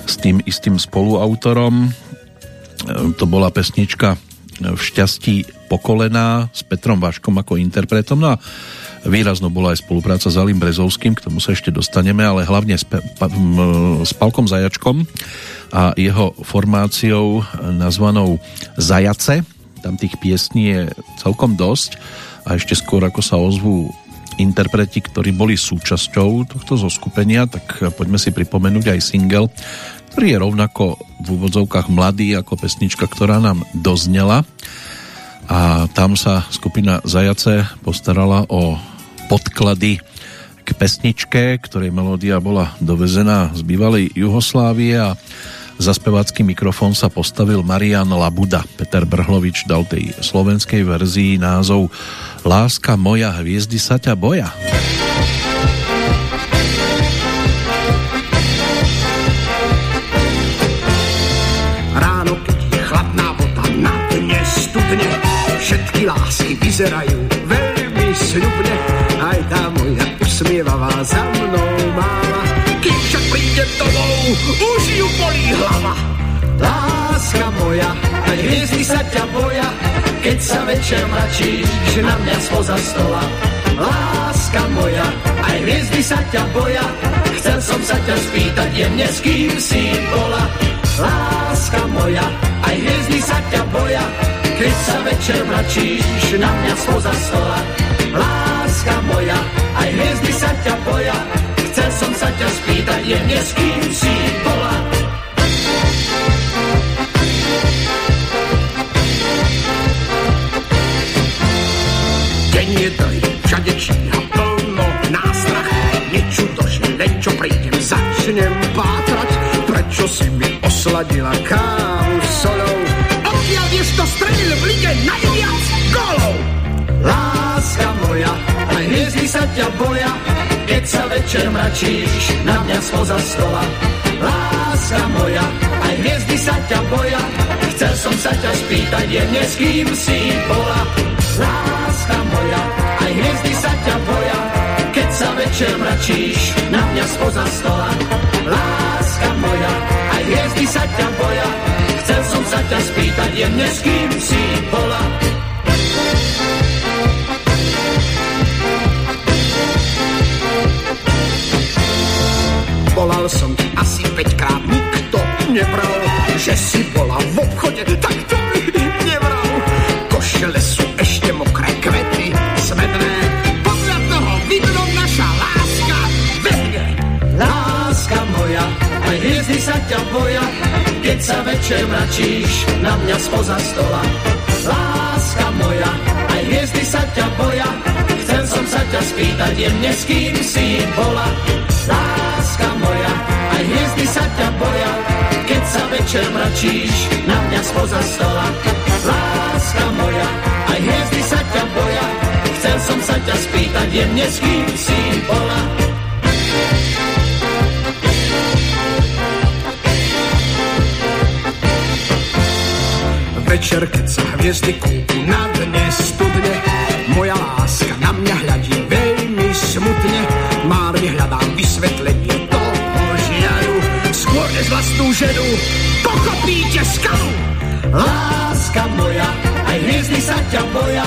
s tým istým spoluautorom. E, to bola pesnička v šťastí pokolená s Petrom Vaškom ako interpretom. No a výrazno bola aj spolupráca s Alim Brezovským, k tomu sa ešte dostaneme, ale hlavne s, s Palkom Zajačkom a jeho formáciou nazvanou Zajace. Tam tých piesní je celkom dosť a ešte skôr ako sa ozvú interpreti, ktorí boli súčasťou tohto zoskupenia, tak poďme si pripomenúť aj single, ktorý je rovnako v úvodzovkách mladý ako pesnička, ktorá nám doznela. A tam sa skupina Zajace postarala o podklady k pesničke, ktorej melódia bola dovezená z bývalej Juhoslávie a za spevácky mikrofón sa postavil Marian Labuda. Peter Brhlovič dal tej slovenskej verzii názov Láska moja, hviezdy sa ťa boja. Ráno, keď je chladná smutne, všetky lásky vyzerajú veľmi sľubne, aj tá moja usmievavá za mnou máva. Kým však príde domov, už ju bolí hlava. Láska moja, aj hviezdy sa ťa boja, keď sa večer mračíš na mňa spoza stola. Láska moja, aj hviezdy sa ťa boja, chcel som sa ťa spýtať jemne, s kým si bola. Láska moja, aj hviezdy sa ťa boja, keď sa večer mračíš na mňa spoza stola. Láska moja, aj hviezdy sa ťa boja, som sa ťa spýtať jemne, s kým si bola. Deň je dlhý, všade číha plno nástrach. Nečudo, že len čo prídem, začnem pátrať, prečo si mi osladila kávu solou. Odkiaľ vieš to strelil v lige najviac golov? Láska moja, aj hviezdy sa ťa boja, keď sa večer mračíš na mňa spoza stola. Láska moja, aj hviezdy sa ťa boja, chcel som sa ťa spýtať jemne, s kým si bola. Láska moja, aj hviezdy sa ťa boja, keď sa večer mračíš na mňa spoza stola. Láska moja, aj hviezdy sa ťa boja, chcel som sa ťa spýtať jemne, s kým si bola. Volal som ti asi 5 krát, nikto nebral, že si bola v obchode, tak to nevral. Košele sú ešte mokré kvety, smedné, podľa toho vidno naša láska vedne. Láska moja, aj hviezdy sa ťa boja, keď sa večer mračíš na mňa spoza stola. Láska moja, aj hviezdy sa ťa boja, chcel som sa ťa spýtať jemne, s kým si bola. Moja, aj hviezdy sa ťa boja, keď sa večer mračíš na mňa spoza stola. Láska moja, aj hviezdy sa ťa boja, chcel som sa ťa spýtať jemne, s kým si bola. Večer, keď sa hviezdy kúpu na dne studne, moja láska na mňa hľadí vlastnú ženu pochopíte skalu. Láska moja, aj hviezdy sa ťa boja,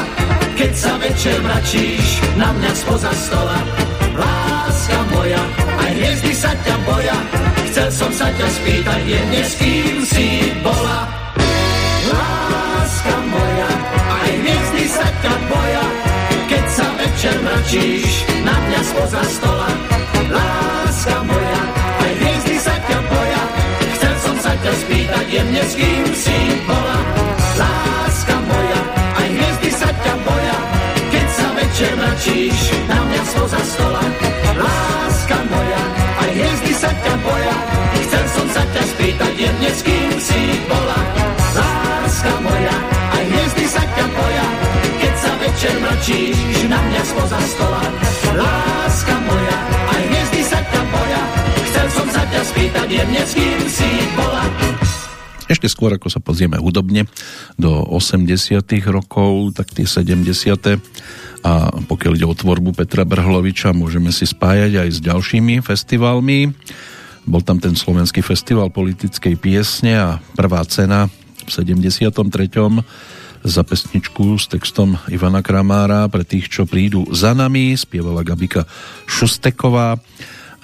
keď sa večer mračíš na mňa spoza stola. Láska moja, aj hviezdy sa ťa boja, chcel som sa ťa spýtať jedne, s kým si bola. Láska moja, aj hviezdy sa ťa boja, keď sa večer mračíš na mňa spoza stola. Spýtať jemne, s kým si bola. Láska moja, aj hviezdy sa ťa boja, keď sa večer mračíš na mňa spoza stola. Láska moja, aj hviezdy sa ťa boja, chcel som sa ťa spýtať jemne, s kým si bola. Láska moja, aj hviezdy sa ťa boja, keď sa večer mračíš na mňa spoza stola. Láska moja, aj hviezdy sa ťa boja, chcel som sa ťa spýtať jemne, s kým si bola. Ešte skôr, ako sa pozrieme hudobne do 80 rokov, tak tie 70 a pokiaľ ide o tvorbu Petra Brhloviča, môžeme si spájať aj s ďalšími festivalmi. Bol tam ten slovenský festival politickej piesne a prvá cena v 73. za pesničku s textom Ivana Kramára pre tých, čo prídu za nami, spievala Gabika Šusteková.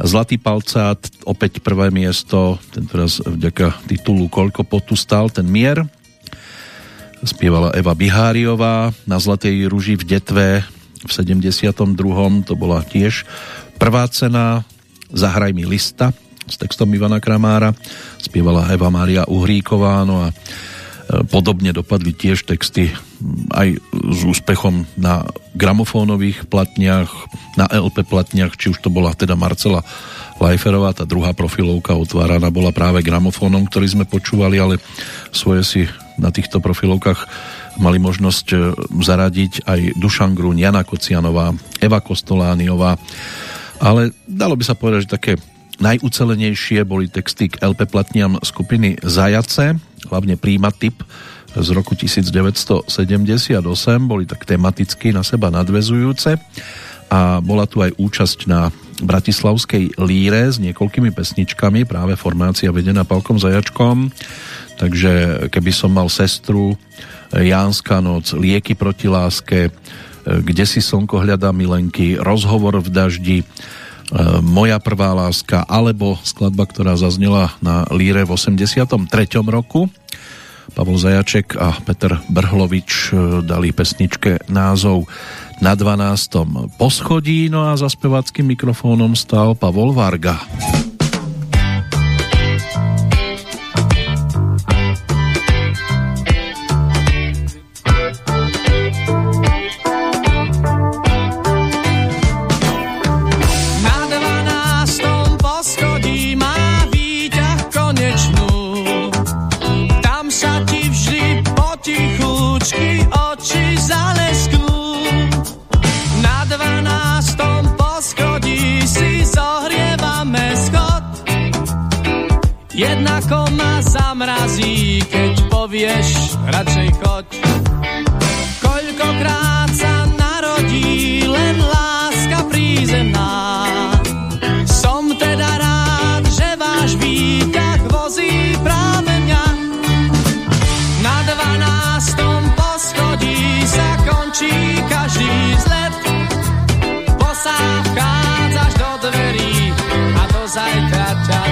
Zlatý palcát, opäť prvé miesto, tentoraz vďaka titulu Koľko potu stal ten mier. Spievala Eva Biháriová na Zlatej ruži v Detve v 72. To bola tiež prvá cena Zahraj mi lista s textom Ivana Kramára. Spievala Eva Mária Uhríková, no a podobne dopadli tiež texty aj s úspechom na gramofónových platniach, na LP platniach, či už to bola teda Marcela Lajferová, tá druhá profilovka otváraná bola práve gramofónom, ktorý sme počúvali, ale svoje si na týchto profilovkách mali možnosť e, zaradiť aj Dušan Grun, Jana Kocianová, Eva Kostolániová, ale dalo by sa povedať, že také najucelenejšie boli texty k LP platniam skupiny Zajace, hlavne Prima Typ z roku 1978, boli tak tematicky na seba nadvezujúce. A bola tu aj účasť na Bratislavskej líre s niekoľkými pesničkami, práve formácia vedená Palkom Zajačkom, takže keby som mal sestru, Jánska noc, Lieky proti láske, Kde si slnko hľadá milenky, Rozhovor v daždi, Moja prvá láska, alebo skladba, ktorá zaznela na líre v 83. roku. Pavol Zajaček a Peter Brhlovič dali pesničke názov na 12. poschodí, no a za speváckým mikrofónom stal Pavol Varga. Zamrazí, keď povieš, radšej choď. Koľkokrát sa narodí len láska prízemná. Som teda rád, že váš výťah vozí práve mňa. Na dvanástom poschodí sa končí každý zlet. Posá vchádzaš do dverí a do zajtra ťa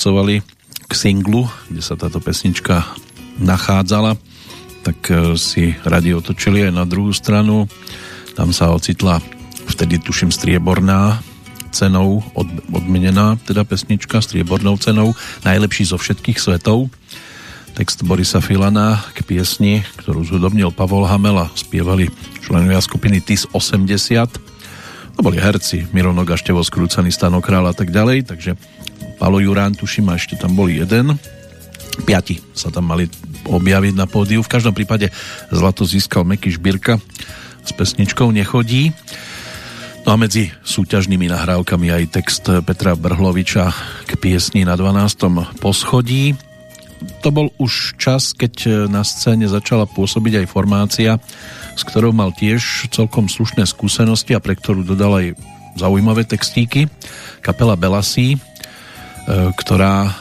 dopracovali k singlu, kde sa táto pesnička nachádzala, tak e, si radi otočili aj na druhú stranu. Tam sa ocitla vtedy tuším strieborná cenou od, odmenená teda pesnička striebornou cenou najlepší zo všetkých svetov text Borisa Filana k piesni, ktorú zhudobnil Pavol Hamel a spievali členovia skupiny TIS 80 to boli herci Miro Nogaštevo, Skrúcaný Stanokrál a tak ďalej, takže Palo Jurán, tuším, a ešte tam boli jeden. Piati sa tam mali objaviť na pódiu. V každom prípade zlato získal Meky Šbírka s pesničkou Nechodí. No a medzi súťažnými nahrávkami aj text Petra Brhloviča k piesni na 12. poschodí. To bol už čas, keď na scéne začala pôsobiť aj formácia, s ktorou mal tiež celkom slušné skúsenosti a pre ktorú dodal aj zaujímavé textíky. Kapela Belasí, ktorá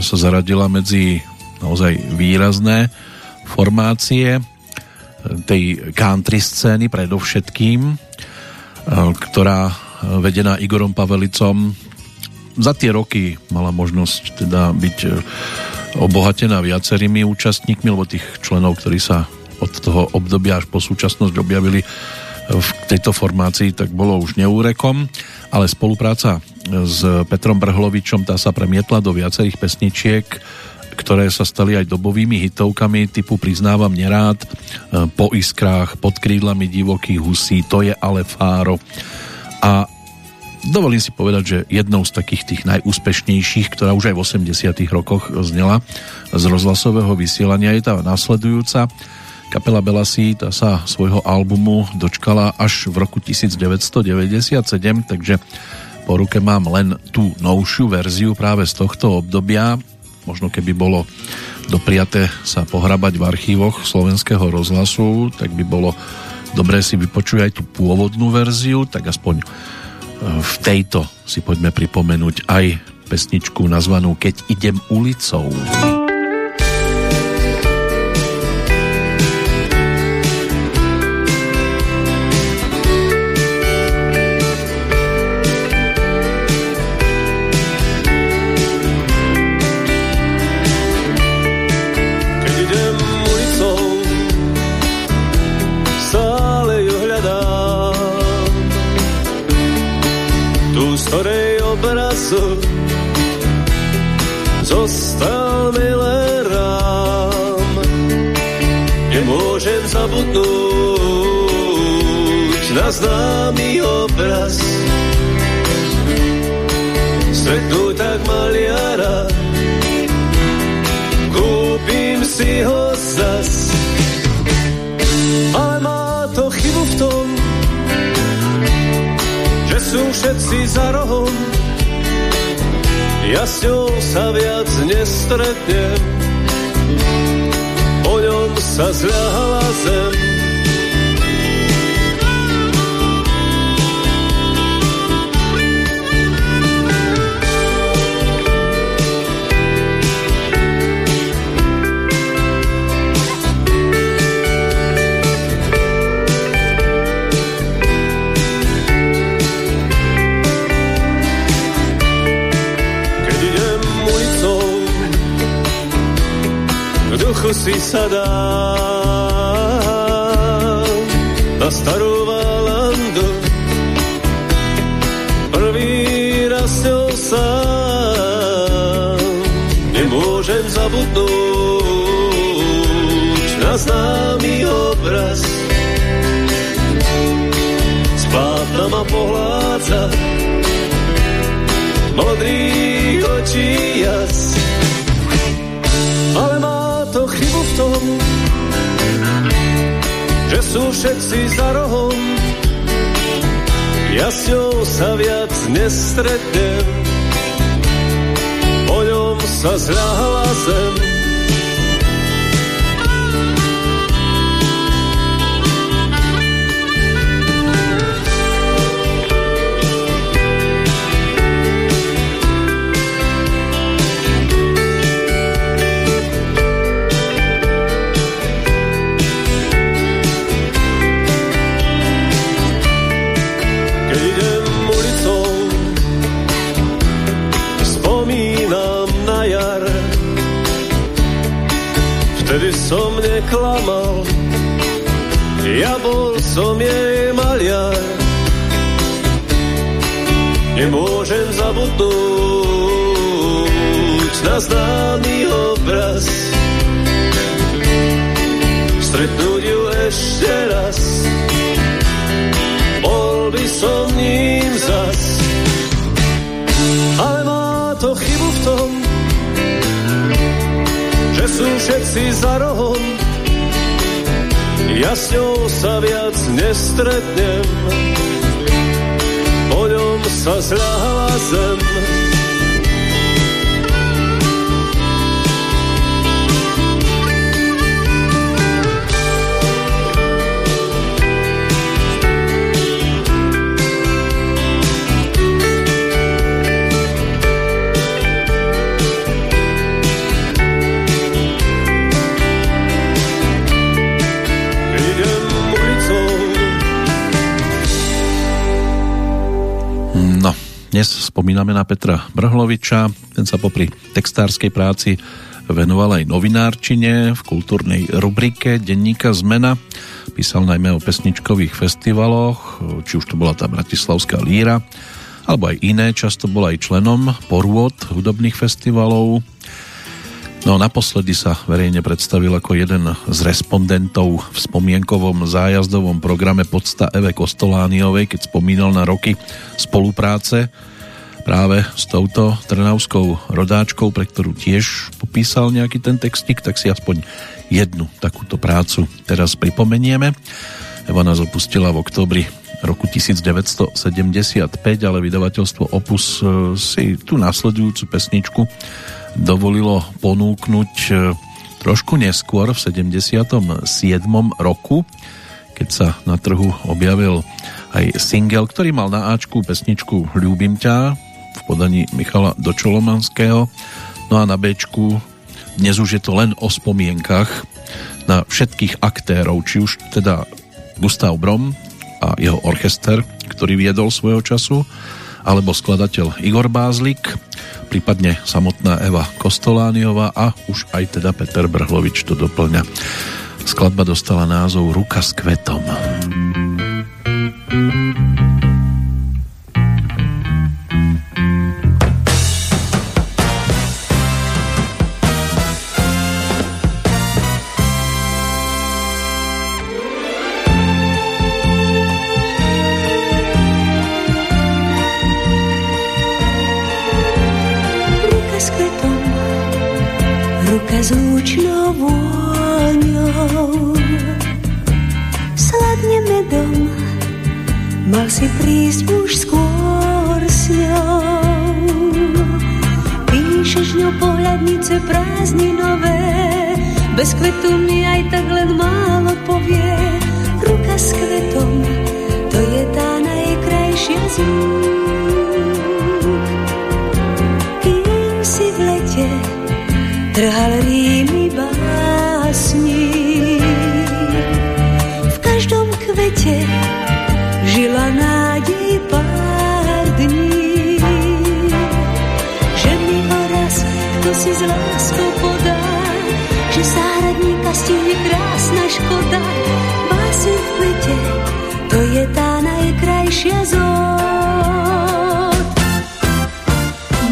sa zaradila medzi naozaj výrazné formácie tej country scény predovšetkým, e, ktorá vedená Igorom Pavelicom za tie roky mala možnosť teda byť e, obohatená viacerými účastníkmi, lebo tých členov, ktorí sa od toho obdobia až po súčasnosť objavili v tejto formácii, tak bolo už neúrekom, ale spolupráca s Petrom Brhlovičom tá sa premietla do viacerých pesničiek, ktoré sa stali aj dobovými hitovkami typu Priznávam nerád, e, Po iskrách, Pod krídlami divokých husí, To je ale fáro. A dovolím si povedať, že jednou z takých tých najúspešnejších, ktorá už aj v 80 rokoch znela z rozhlasového vysielania je tá následujúca. Kapela Belasi tá sa svojho albumu dočkala až v roku 1997, takže po ruke mám len tú novšiu verziu práve z tohto obdobia možno keby bolo dopriaté sa pohrabať v archívoch slovenského rozhlasu, tak by bolo dobré si vypočuť aj tú pôvodnú verziu, tak aspoň e, v tejto si poďme pripomenúť aj pesničku nazvanú Keď idem ulicou. na všetci za rohom. Ja s ňou sa viac nestretnem, po ňom sa zľahala zem. Si sa dá na starú Valandu. Prvý raz ňou sám nemôžem zabudnúť na známy obraz. Z plátna ma pohládza modrých očí jas. Že sú všetci za rohom. Ja s ňou sa viac nestretnem, po ňom sa zľahla zem. Ja bol som jej maliar. Nemôžem zabudnúť na známy obraz. Stretnúť ju ešte raz, bol by som ním zas. Ale má to chybu v tom, sú všetci za rohom. Ja s ňou sa viac nestretnem, po ňom sa zľahala zem. Dnes spomíname na Petra Brhloviča, ten sa popri textárskej práci venoval aj novinárčine v kultúrnej rubrike denníka Zmena. Písal najmä o pesničkových festivaloch, či už to bola tá Bratislavská líra, alebo aj iné, často bol aj členom porôd hudobných festivalov. No naposledy sa verejne predstavil ako jeden z respondentov v spomienkovom zájazdovom programe Podsta Eve Kostolániovej, keď spomínal na roky spolupráce práve s touto trnavskou rodáčkou, pre ktorú tiež popísal nejaký ten textik, tak si aspoň jednu takúto prácu teraz pripomenieme. Eva nás opustila v oktobri roku 1975, ale vydavateľstvo Opus e, si tú následujúcu pesničku dovolilo ponúknuť e, trošku neskôr v 77. roku, keď sa na trhu objavil aj single, ktorý mal na Ačku pesničku Ľúbim ťa, v podaní Michala Dočolomanského. No a na Bčku dnes už je to len o spomienkach na všetkých aktérov, či už teda Gustav Brom a jeho orchester, ktorý viedol svojho času, alebo skladateľ Igor Bázlik, prípadne samotná Eva Kostolániová a už aj teda Peter Brhlovič to doplňa. Skladba dostala názov Ruka s kvetom. thank you vôňou. Sladne medom, mal si prísť už skôr s ňou. Píšeš ňou pohľadnice prázdninové, bez kvetu mi aj tak len málo povie. Ruka s kvetom, to je tá najkrajšia z Kým si v lete trhal rímy básni. V každom kvete žila nádej pár dní. Že mi ho raz kto si z láskou podá, že záhradníka stihne krásna škoda. Básni v kvete, to je tá najkrajšia zód.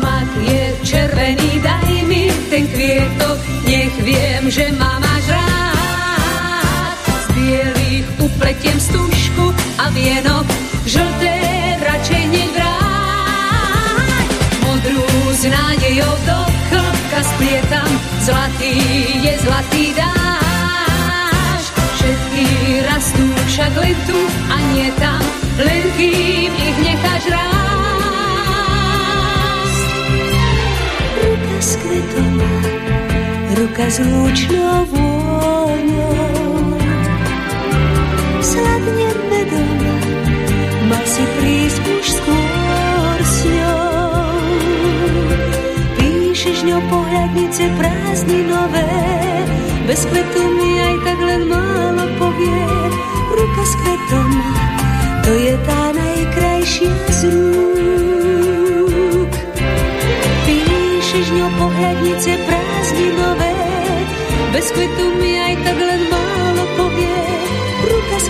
Mak je červený, daj mi ten kvietok, nech viem, že ma upletiem stužku a vienok, žlté radšej nevráť. Modrú s nádejou do chlapka splietam, zlatý je zlatý dáš. Všetky rastú však len tu a nie tam, len kým ich necháš rád. s kvetom, ruka s lúčnou vôňou. Sladne medom, mal si prísť už skôr s ňou. Píšeš ňou pohľadnice prázdninové, bez kvetu mi aj tak len málo povie. Ruka s kvetom, to je tá najkrajšia z rúk ňou pohľadnice prázdninové, bez kvetu mi aj tak len.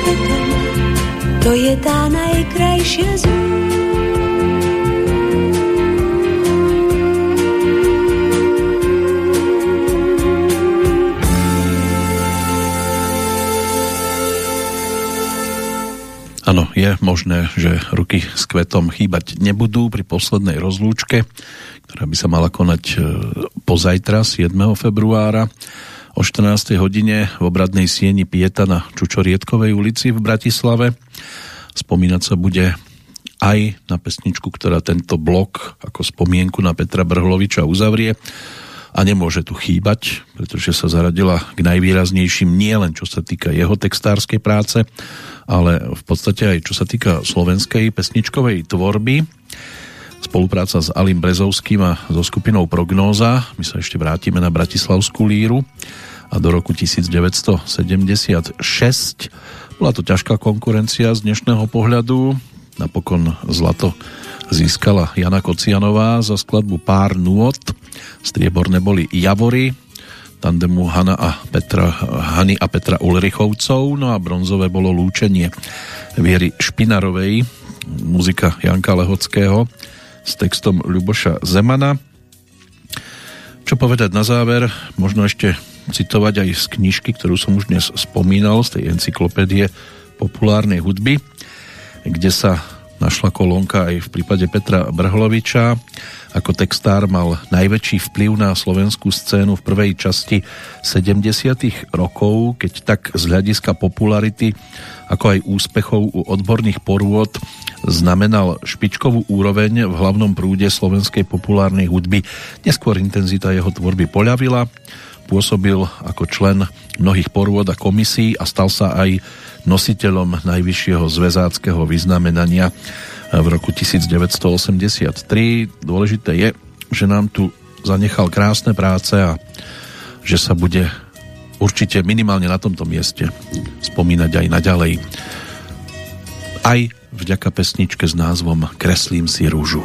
Ruka s kvetom, to je tá najkrajšia z Áno, je možné, že ruky s kvetom chýbať nebudú pri poslednej rozlúčke, ktorá by sa mala konať e, pozajtra 7. februára o 14. hodine v obradnej sieni Pieta na Čučoriedkovej ulici v Bratislave. Spomínať sa bude aj na pesničku, ktorá tento blok ako spomienku na Petra Brhloviča uzavrie a nemôže tu chýbať, pretože sa zaradila k najvýraznejším nie len čo sa týka jeho textárskej práce, ale v podstate aj čo sa týka slovenskej pesničkovej tvorby spolupráca s Alim Brezovským a so skupinou Prognóza. My sa ešte vrátime na Bratislavskú líru a do roku 1976 bola to ťažká konkurencia z dnešného pohľadu. Napokon zlato získala Jana Kocianová za skladbu Pár nôd. Strieborné boli Javory, tandemu Hana a Petra, Hany a Petra Ulrichovcov, no a bronzové bolo lúčenie Viery Špinarovej, muzika Janka Lehockého s textom Ľuboša Zemana. Čo povedať na záver, možno ešte citovať aj z knižky, ktorú som už dnes spomínal, z tej encyklopédie populárnej hudby, kde sa našla kolónka aj v prípade Petra Brhloviča. Ako textár mal najväčší vplyv na slovenskú scénu v prvej časti 70. rokov, keď tak z hľadiska popularity ako aj úspechov u odborných porôd znamenal špičkovú úroveň v hlavnom prúde slovenskej populárnej hudby. Neskôr intenzita jeho tvorby poľavila, pôsobil ako člen mnohých porôd a komisí a stal sa aj nositeľom najvyššieho zväzáckého vyznamenania v roku 1983. Dôležité je, že nám tu zanechal krásne práce a že sa bude určite minimálne na tomto mieste spomínať aj naďalej. Aj vďaka pesničke s názvom Kreslím si rúžu.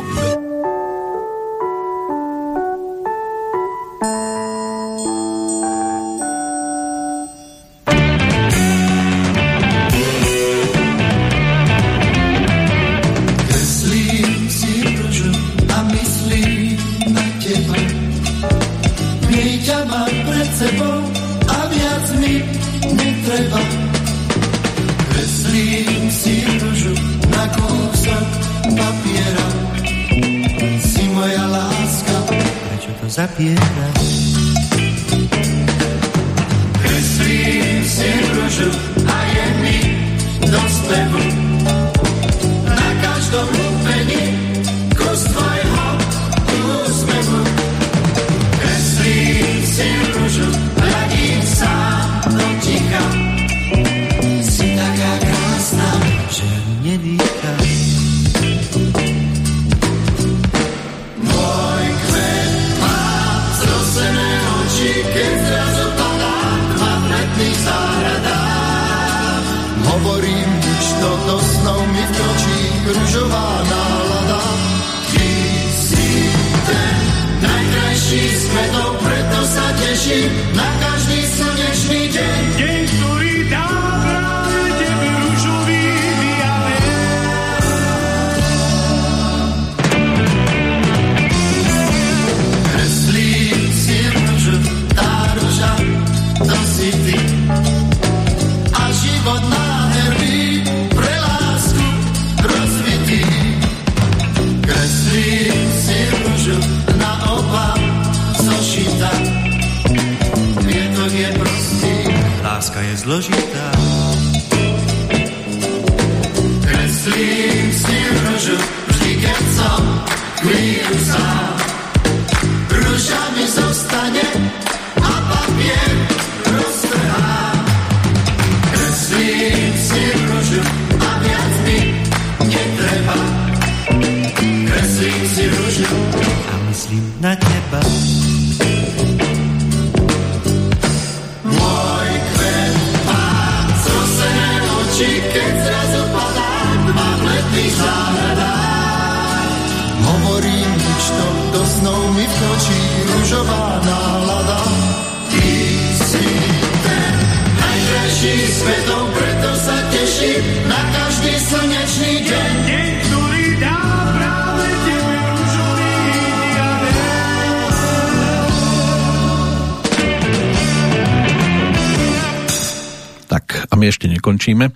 Nekončíme,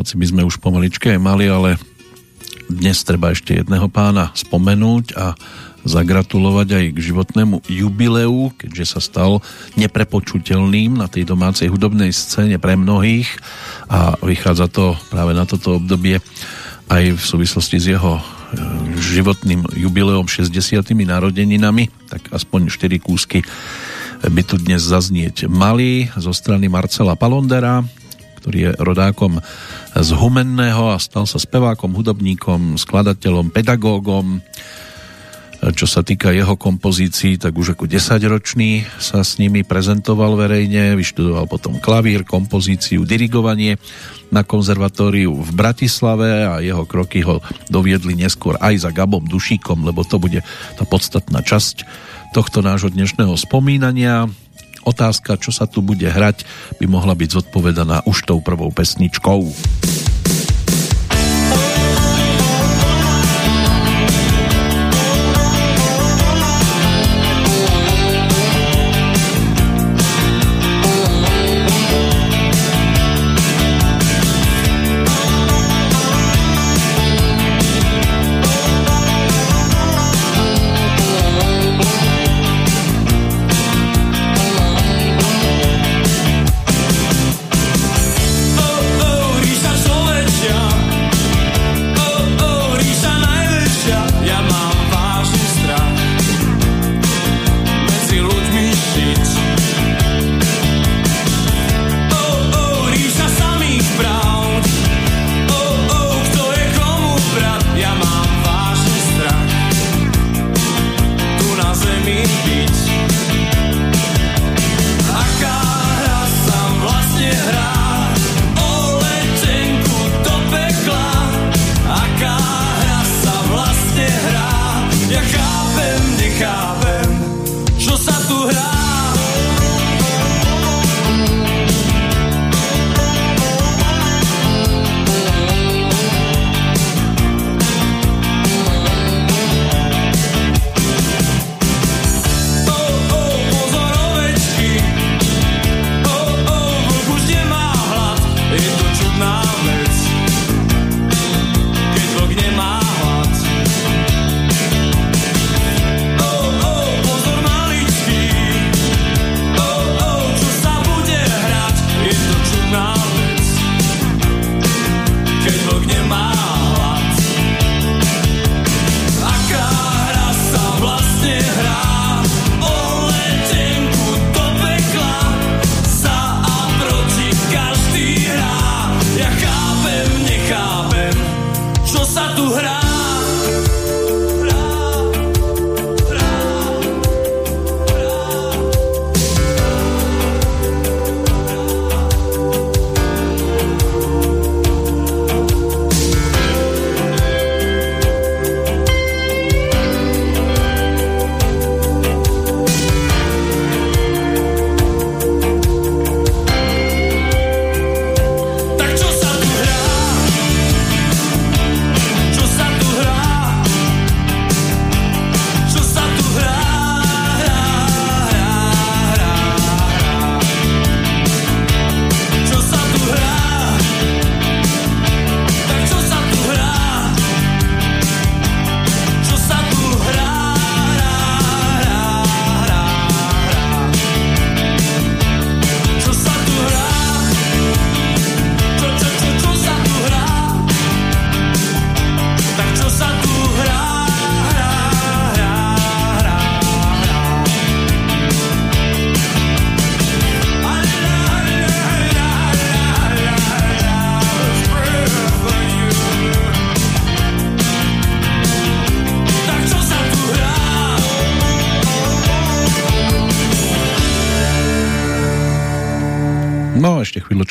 hoci by sme už pomaličke mali, ale dnes treba ešte jedného pána spomenúť a zagratulovať aj k životnému jubileu, keďže sa stal neprepočutelným na tej domácej hudobnej scéne pre mnohých a vychádza to práve na toto obdobie aj v súvislosti s jeho e, životným jubileom 60. narodeninami, tak aspoň 4 kúsky by tu dnes zaznieť mali zo strany Marcela Palondera, ktorý je rodákom z Humenného a stal sa spevákom, hudobníkom, skladateľom, pedagógom. Čo sa týka jeho kompozícií, tak už ako 10-ročný sa s nimi prezentoval verejne, vyštudoval potom klavír, kompozíciu, dirigovanie na konzervatóriu v Bratislave a jeho kroky ho doviedli neskôr aj za Gabom Dušíkom, lebo to bude tá podstatná časť tohto nášho dnešného spomínania. Otázka, čo sa tu bude hrať, by mohla byť zodpovedaná už tou prvou pesničkou.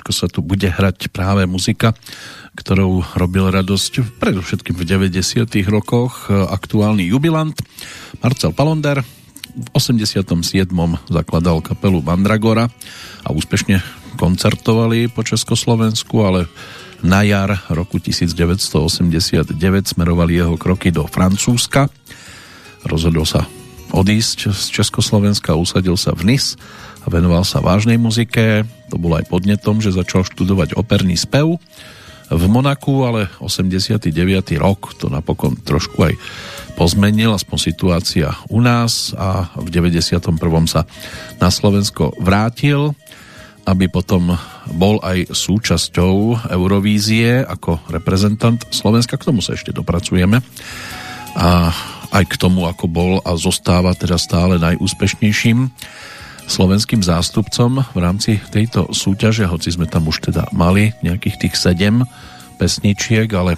Sa tu bude hrať práve muzika, ktorou robil radosť predovšetkým v 90. rokoch aktuálny jubilant Marcel Palonder. V 87. zakladal kapelu Mandragora a úspešne koncertovali po Československu, ale na jar roku 1989 smerovali jeho kroky do Francúzska. Rozhodol sa odísť z Československa, usadil sa v Nice a venoval sa vážnej muzike. To bolo aj podnetom, že začal študovať operný spev v Monaku, ale 89. rok to napokon trošku aj pozmenil, aspoň situácia u nás a v 91. sa na Slovensko vrátil, aby potom bol aj súčasťou Eurovízie ako reprezentant Slovenska. K tomu sa ešte dopracujeme. A aj k tomu, ako bol a zostáva teda stále najúspešnejším slovenským zástupcom v rámci tejto súťaže, hoci sme tam už teda mali nejakých tých sedem pesničiek, ale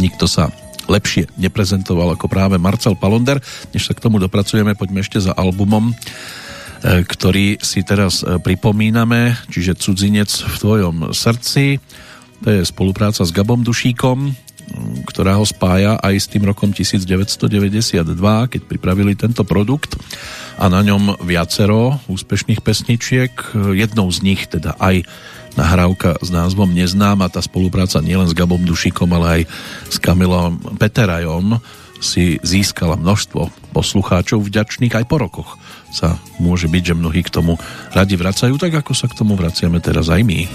nikto sa lepšie neprezentoval ako práve Marcel Palonder. Než sa k tomu dopracujeme, poďme ešte za albumom, e, ktorý si teraz e, pripomíname, čiže Cudzinec v tvojom srdci. To je spolupráca s Gabom Dušíkom, ktorá ho spája aj s tým rokom 1992, keď pripravili tento produkt a na ňom viacero úspešných pesničiek. Jednou z nich teda aj nahrávka s názvom Neznám a tá spolupráca nielen s Gabom Dušikom, ale aj s Kamilom Peterajom si získala množstvo poslucháčov vďačných aj po rokoch sa môže byť, že mnohí k tomu radi vracajú, tak ako sa k tomu vraciame teraz aj my.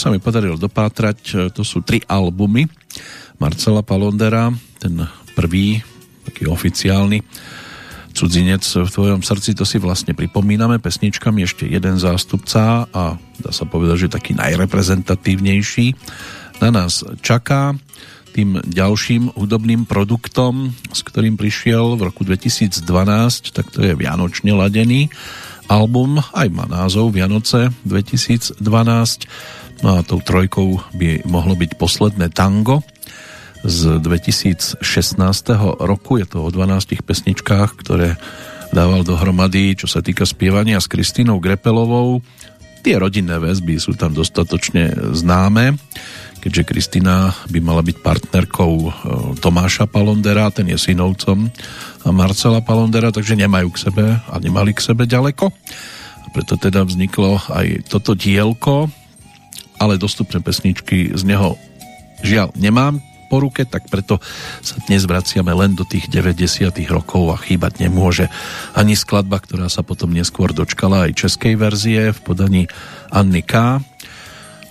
Sa mi podarilo dopátrať, e, to sú tri albumy Marcela Palondera, ten prvý, taký oficiálny Cudzinec v tvojom srdci, to si vlastne pripomíname pesničkami, ešte jeden zástupca a dá sa povedať, že taký najreprezentatívnejší na nás čaká tým ďalším hudobným produktom, s ktorým prišiel v roku 2012, tak to je Vianočne ladený album, aj má názov Vianoce 2012 No a tou trojkou by mohlo byť posledné tango. z 2016 roku. Je to o 12 pesničkách, ktoré dával dohromady, čo sa týka spievania s Kristínou Grepelovou. Tie rodinné väzby sú tam dostatočne známe, keďže Kristina by mala byť partnerkou e, Tomáša Palondera, ten je synovcom Marcela Palondera, takže nemajú k sebe a nemali k sebe ďaleko. A preto teda vzniklo aj toto dielko, ale dostupné pesničky z neho žiaľ nemám po ruke, tak preto sa dnes vraciame len do tých 90 rokov a chýbať nemôže ani skladba, ktorá sa potom neskôr dočkala aj českej verzie v podaní Anny K.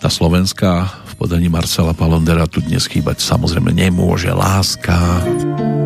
Tá slovenská v podaní Marcela Palondera tu dnes chýbať samozrejme nemôže. Láska. Láska.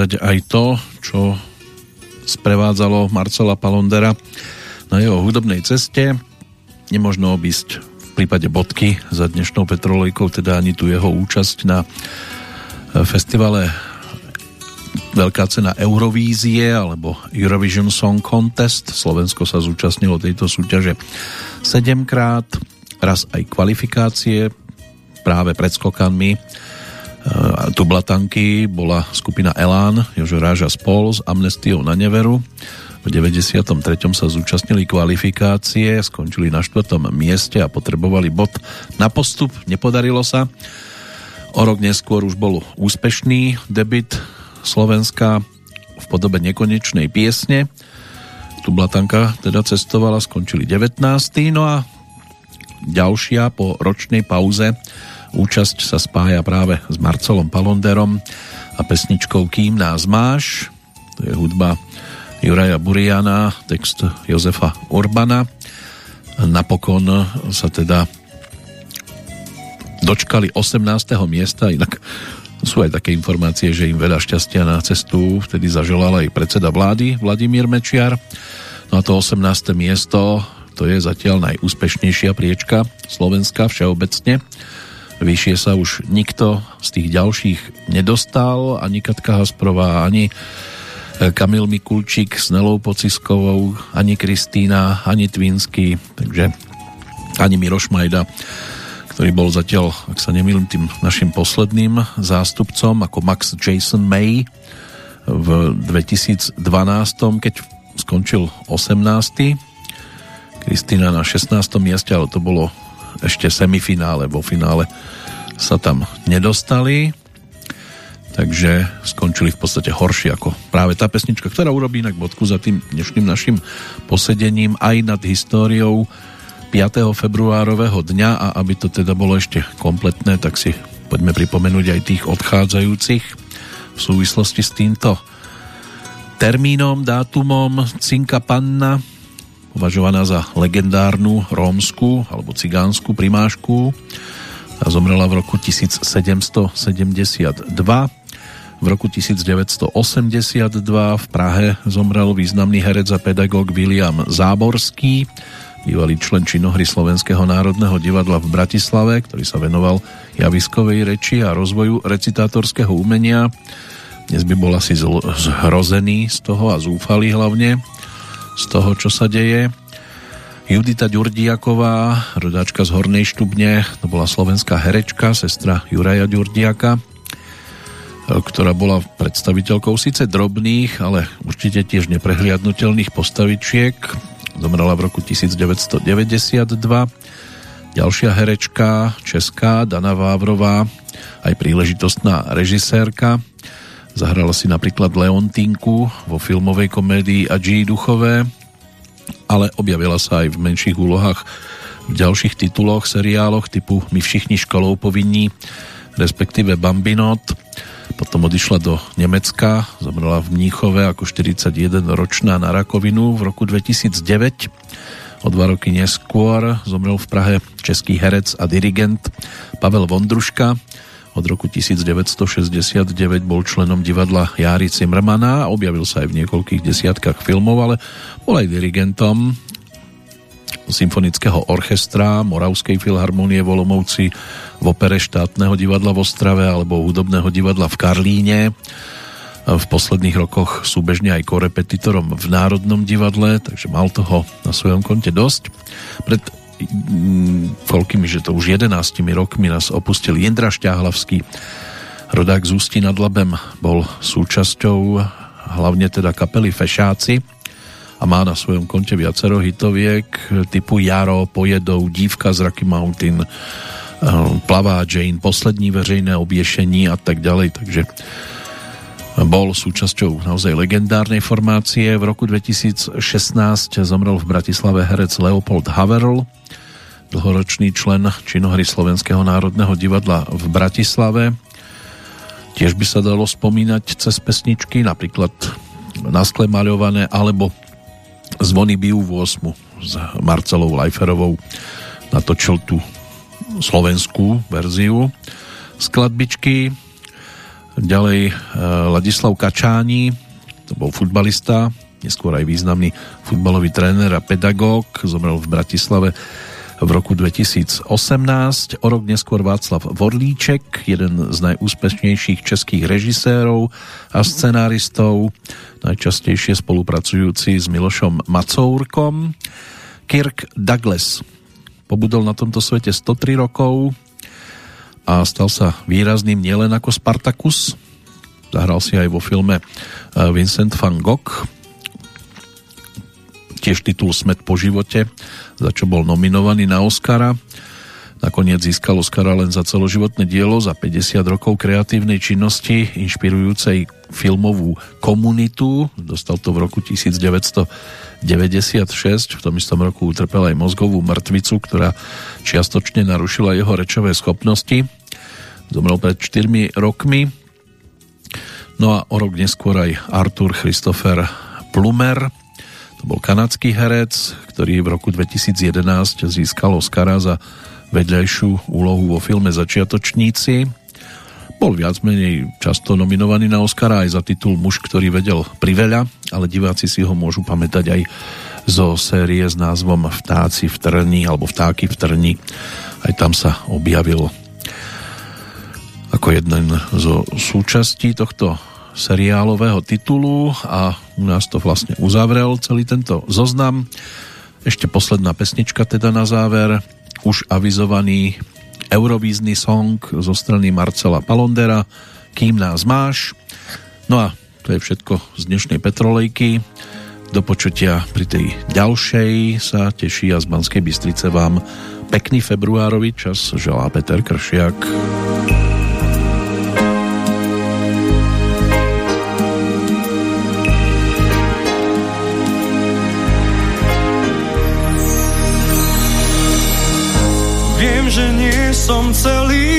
Hľadať aj to, čo sprevádzalo Marcela Palondera na jeho hudobnej ceste. Nemožno obísť v prípade bodky za dnešnou Petrolejkou, teda ani tu jeho účasť na festivale Veľká cena Eurovízie alebo Eurovision Song Contest. Slovensko sa zúčastnilo tejto súťaže 7 krát, raz aj kvalifikácie práve pred skokanmi tu Blatanky bola skupina Elán, Jožo Ráža spol s Amnestiou na Neveru V 93. sa zúčastnili kvalifikácie, skončili na štvrtom mieste a potrebovali bod na postup. Nepodarilo sa. O rok neskôr už bol úspešný debit Slovenska v podobe nekonečnej piesne. Tu Blatanka teda cestovala, skončili 19. No a ďalšia po ročnej pauze účasť sa spája práve s Marcelom Palonderom a pesničkou Kým nás máš. To je hudba Juraja Buriana, text Jozefa Urbana. Napokon sa teda dočkali 18. miesta, inak sú aj také informácie, že im veľa šťastia na cestu vtedy zaželal aj predseda vlády Vladimír Mečiar. No a to 18. miesto, to je zatiaľ najúspešnejšia priečka Slovenska všeobecne. Vyššie sa už nikto z tých ďalších nedostal, ani Katka Hasprová, ani Kamil Mikulčík s Nelou Pociskovou, ani Kristýna, ani Tvinsky, takže ani Miroš Majda, ktorý bol zatiaľ, ak sa nemýlim, tým našim posledným zástupcom, ako Max Jason May v 2012, keď skončil 18. Kristýna na 16. mieste, ale to bolo ešte semifinále, vo finále sa tam nedostali takže skončili v podstate horšie ako práve tá pesnička, ktorá urobí inak bodku za tým dnešným našim posedením aj nad históriou 5. februárového dňa a aby to teda bolo ešte kompletné, tak si poďme pripomenúť aj tých odchádzajúcich v súvislosti s týmto termínom, dátumom Cinka Panna, považovaná za legendárnu rómsku alebo cigánsku primášku zomrela v roku 1772 v roku 1982 v Prahe zomrel významný herec a pedagóg William Záborský, bývalý člen činohry Slovenského národného divadla v Bratislave, ktorý sa venoval javiskovej reči a rozvoju recitátorského umenia. Dnes by bol asi zhrozený z toho a zúfalý hlavne z toho, čo sa deje. Judita Ďurdiaková, rodáčka z Hornej Štubne, to bola slovenská herečka, sestra Juraja Ďurdiaka, ktorá bola predstaviteľkou síce drobných, ale určite tiež neprehliadnutelných postavičiek. Zomrela v roku 1992. Ďalšia herečka, česká, Dana Vávrová, aj príležitostná režisérka. Zahrala si napríklad Leontinku vo filmovej komédii Adži Duchové, ale objavila sa aj v menších úlohách v ďalších tituloch, seriáloch typu My všichni školou povinní, respektíve Bambinot potom odišla do Nemecka, zomrela v Mníchove ako 41-ročná na rakovinu v roku 2009. O dva roky neskôr zomrel v Prahe český herec a dirigent Pavel Vondruška. Od roku 1969 bol členom divadla Jári Cimrmana a objavil sa aj v niekoľkých desiatkách filmov, ale bol aj dirigentom symfonického orchestra Moravskej filharmonie v Olomouci v opere štátneho divadla v Ostrave alebo hudobného divadla v Karlíne. V posledných rokoch súbežne aj korepetitorom v Národnom divadle, takže mal toho na svojom konte dosť. Pred koľkými, že to už 11 rokmi nás opustil Jindra Šťáhlavský, rodák z Ústí nad Labem, bol súčasťou hlavne teda kapely Fešáci a má na svojom konte viacero hitoviek typu Jaro, Pojedou, Dívka z Rocky Mountain, Ehm, plavá Jane, poslední veřejné obješení a tak ďalej, takže bol súčasťou naozaj legendárnej formácie. V roku 2016 zomrel v Bratislave herec Leopold Haverl, dlhoročný člen činohry Slovenského národného divadla v Bratislave. Tiež by sa dalo spomínať cez pesničky, napríklad na skle maľované, alebo Zvony bijú v 8 s Marcelou Leiferovou natočil tú slovenskú verziu skladbičky. Ďalej e, Ladislav Kačáni, to bol futbalista, neskôr aj významný futbalový tréner a pedagóg, zomrel v Bratislave v roku 2018. O rok neskôr Václav Vorlíček, jeden z najúspešnejších českých režisérov a scenáristov, najčastejšie spolupracujúci s Milošom Macourkom. Kirk Douglas, Pobudol na tomto svete 103 rokov a stal sa výrazným nielen ako Spartacus, zahral si aj vo filme eh, Vincent van Gogh, tiež titul Smet po živote, za čo bol nominovaný na Oscara. Nakoniec získal Oscara len za celoživotné dielo, za 50 rokov kreatívnej činnosti, inšpirujúcej filmovú komunitu. Dostal to v roku 1996. V tom istom roku utrpel aj mozgovú mŕtvicu, ktorá čiastočne narušila jeho rečové schopnosti. Zomrel pred 4 rokmi. No a o rok neskôr aj Arthur Christopher Plumer, to bol kanadský herec, ktorý v roku 2011 získal Oscara za vedľajšiu úlohu vo filme Začiatočníci. Bol viac menej často nominovaný na Oscara aj za titul Muž, ktorý vedel priveľa, ale diváci si ho môžu pamätať aj zo série s názvom Vtáci v trni alebo Vtáky v trni. Aj tam sa objavil ako jeden zo súčastí tohto seriálového titulu a u nás to vlastne uzavrel celý tento zoznam. Ešte posledná pesnička teda na záver už avizovaný Eurovízny song zo strany Marcela Palondera Kým nás máš. No a to je všetko z dnešnej Petrolejky. Do počutia pri tej ďalšej sa teší a z Banskej Bystrice vám pekný februárový čas želá Peter Kršiak. Som celý,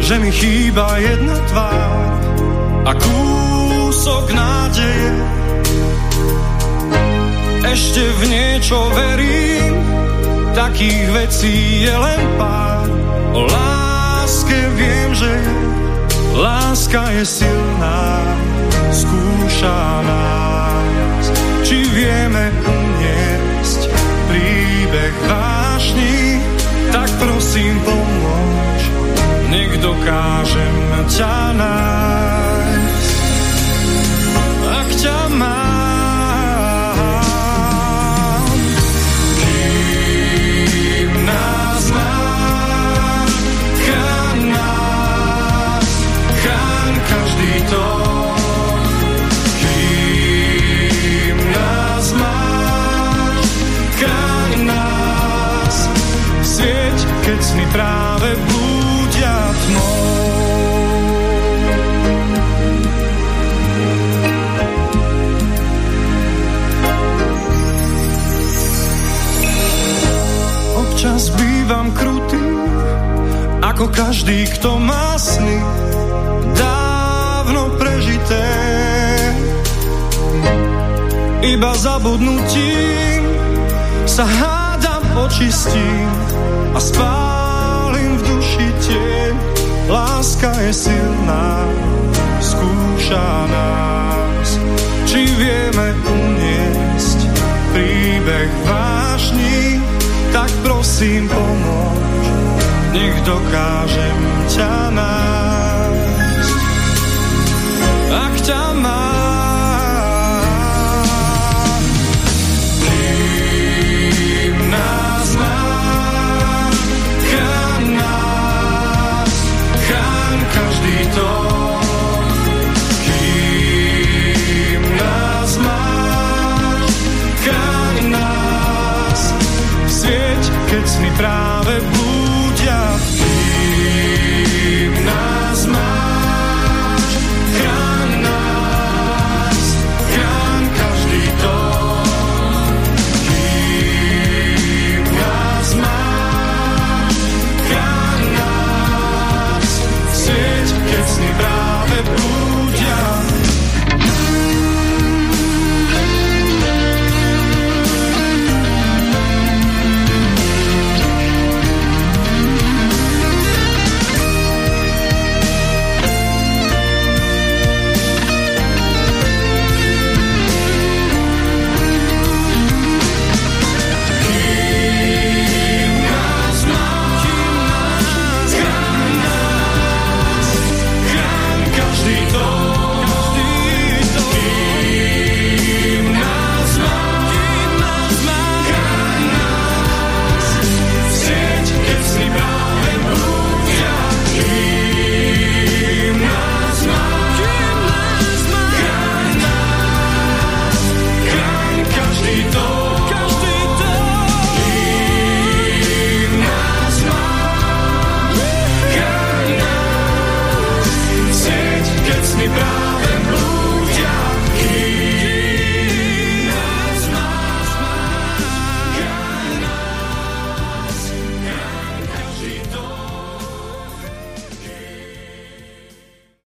že mi chýba jedna tvár a kúsok nádeje. Ešte v niečo verím, takých vecí je len pár. O láske viem, že je, láska je silná, skúša nás, či vieme uniesť príbeh vášny tak prosím pomôž, nech dokážem ťa nájsť. Práve blúdia tmou. Občas bývam krutý, ako každý, kto má sny dávno prežité. Iba zabudnutím sa hádam očistím a spálim v duši tieň. Láska je silná, skúša nás, či vieme uniesť príbeh vášni, tak prosím pomôž, nech dokážem ťa nájsť. Nás, svieť, keď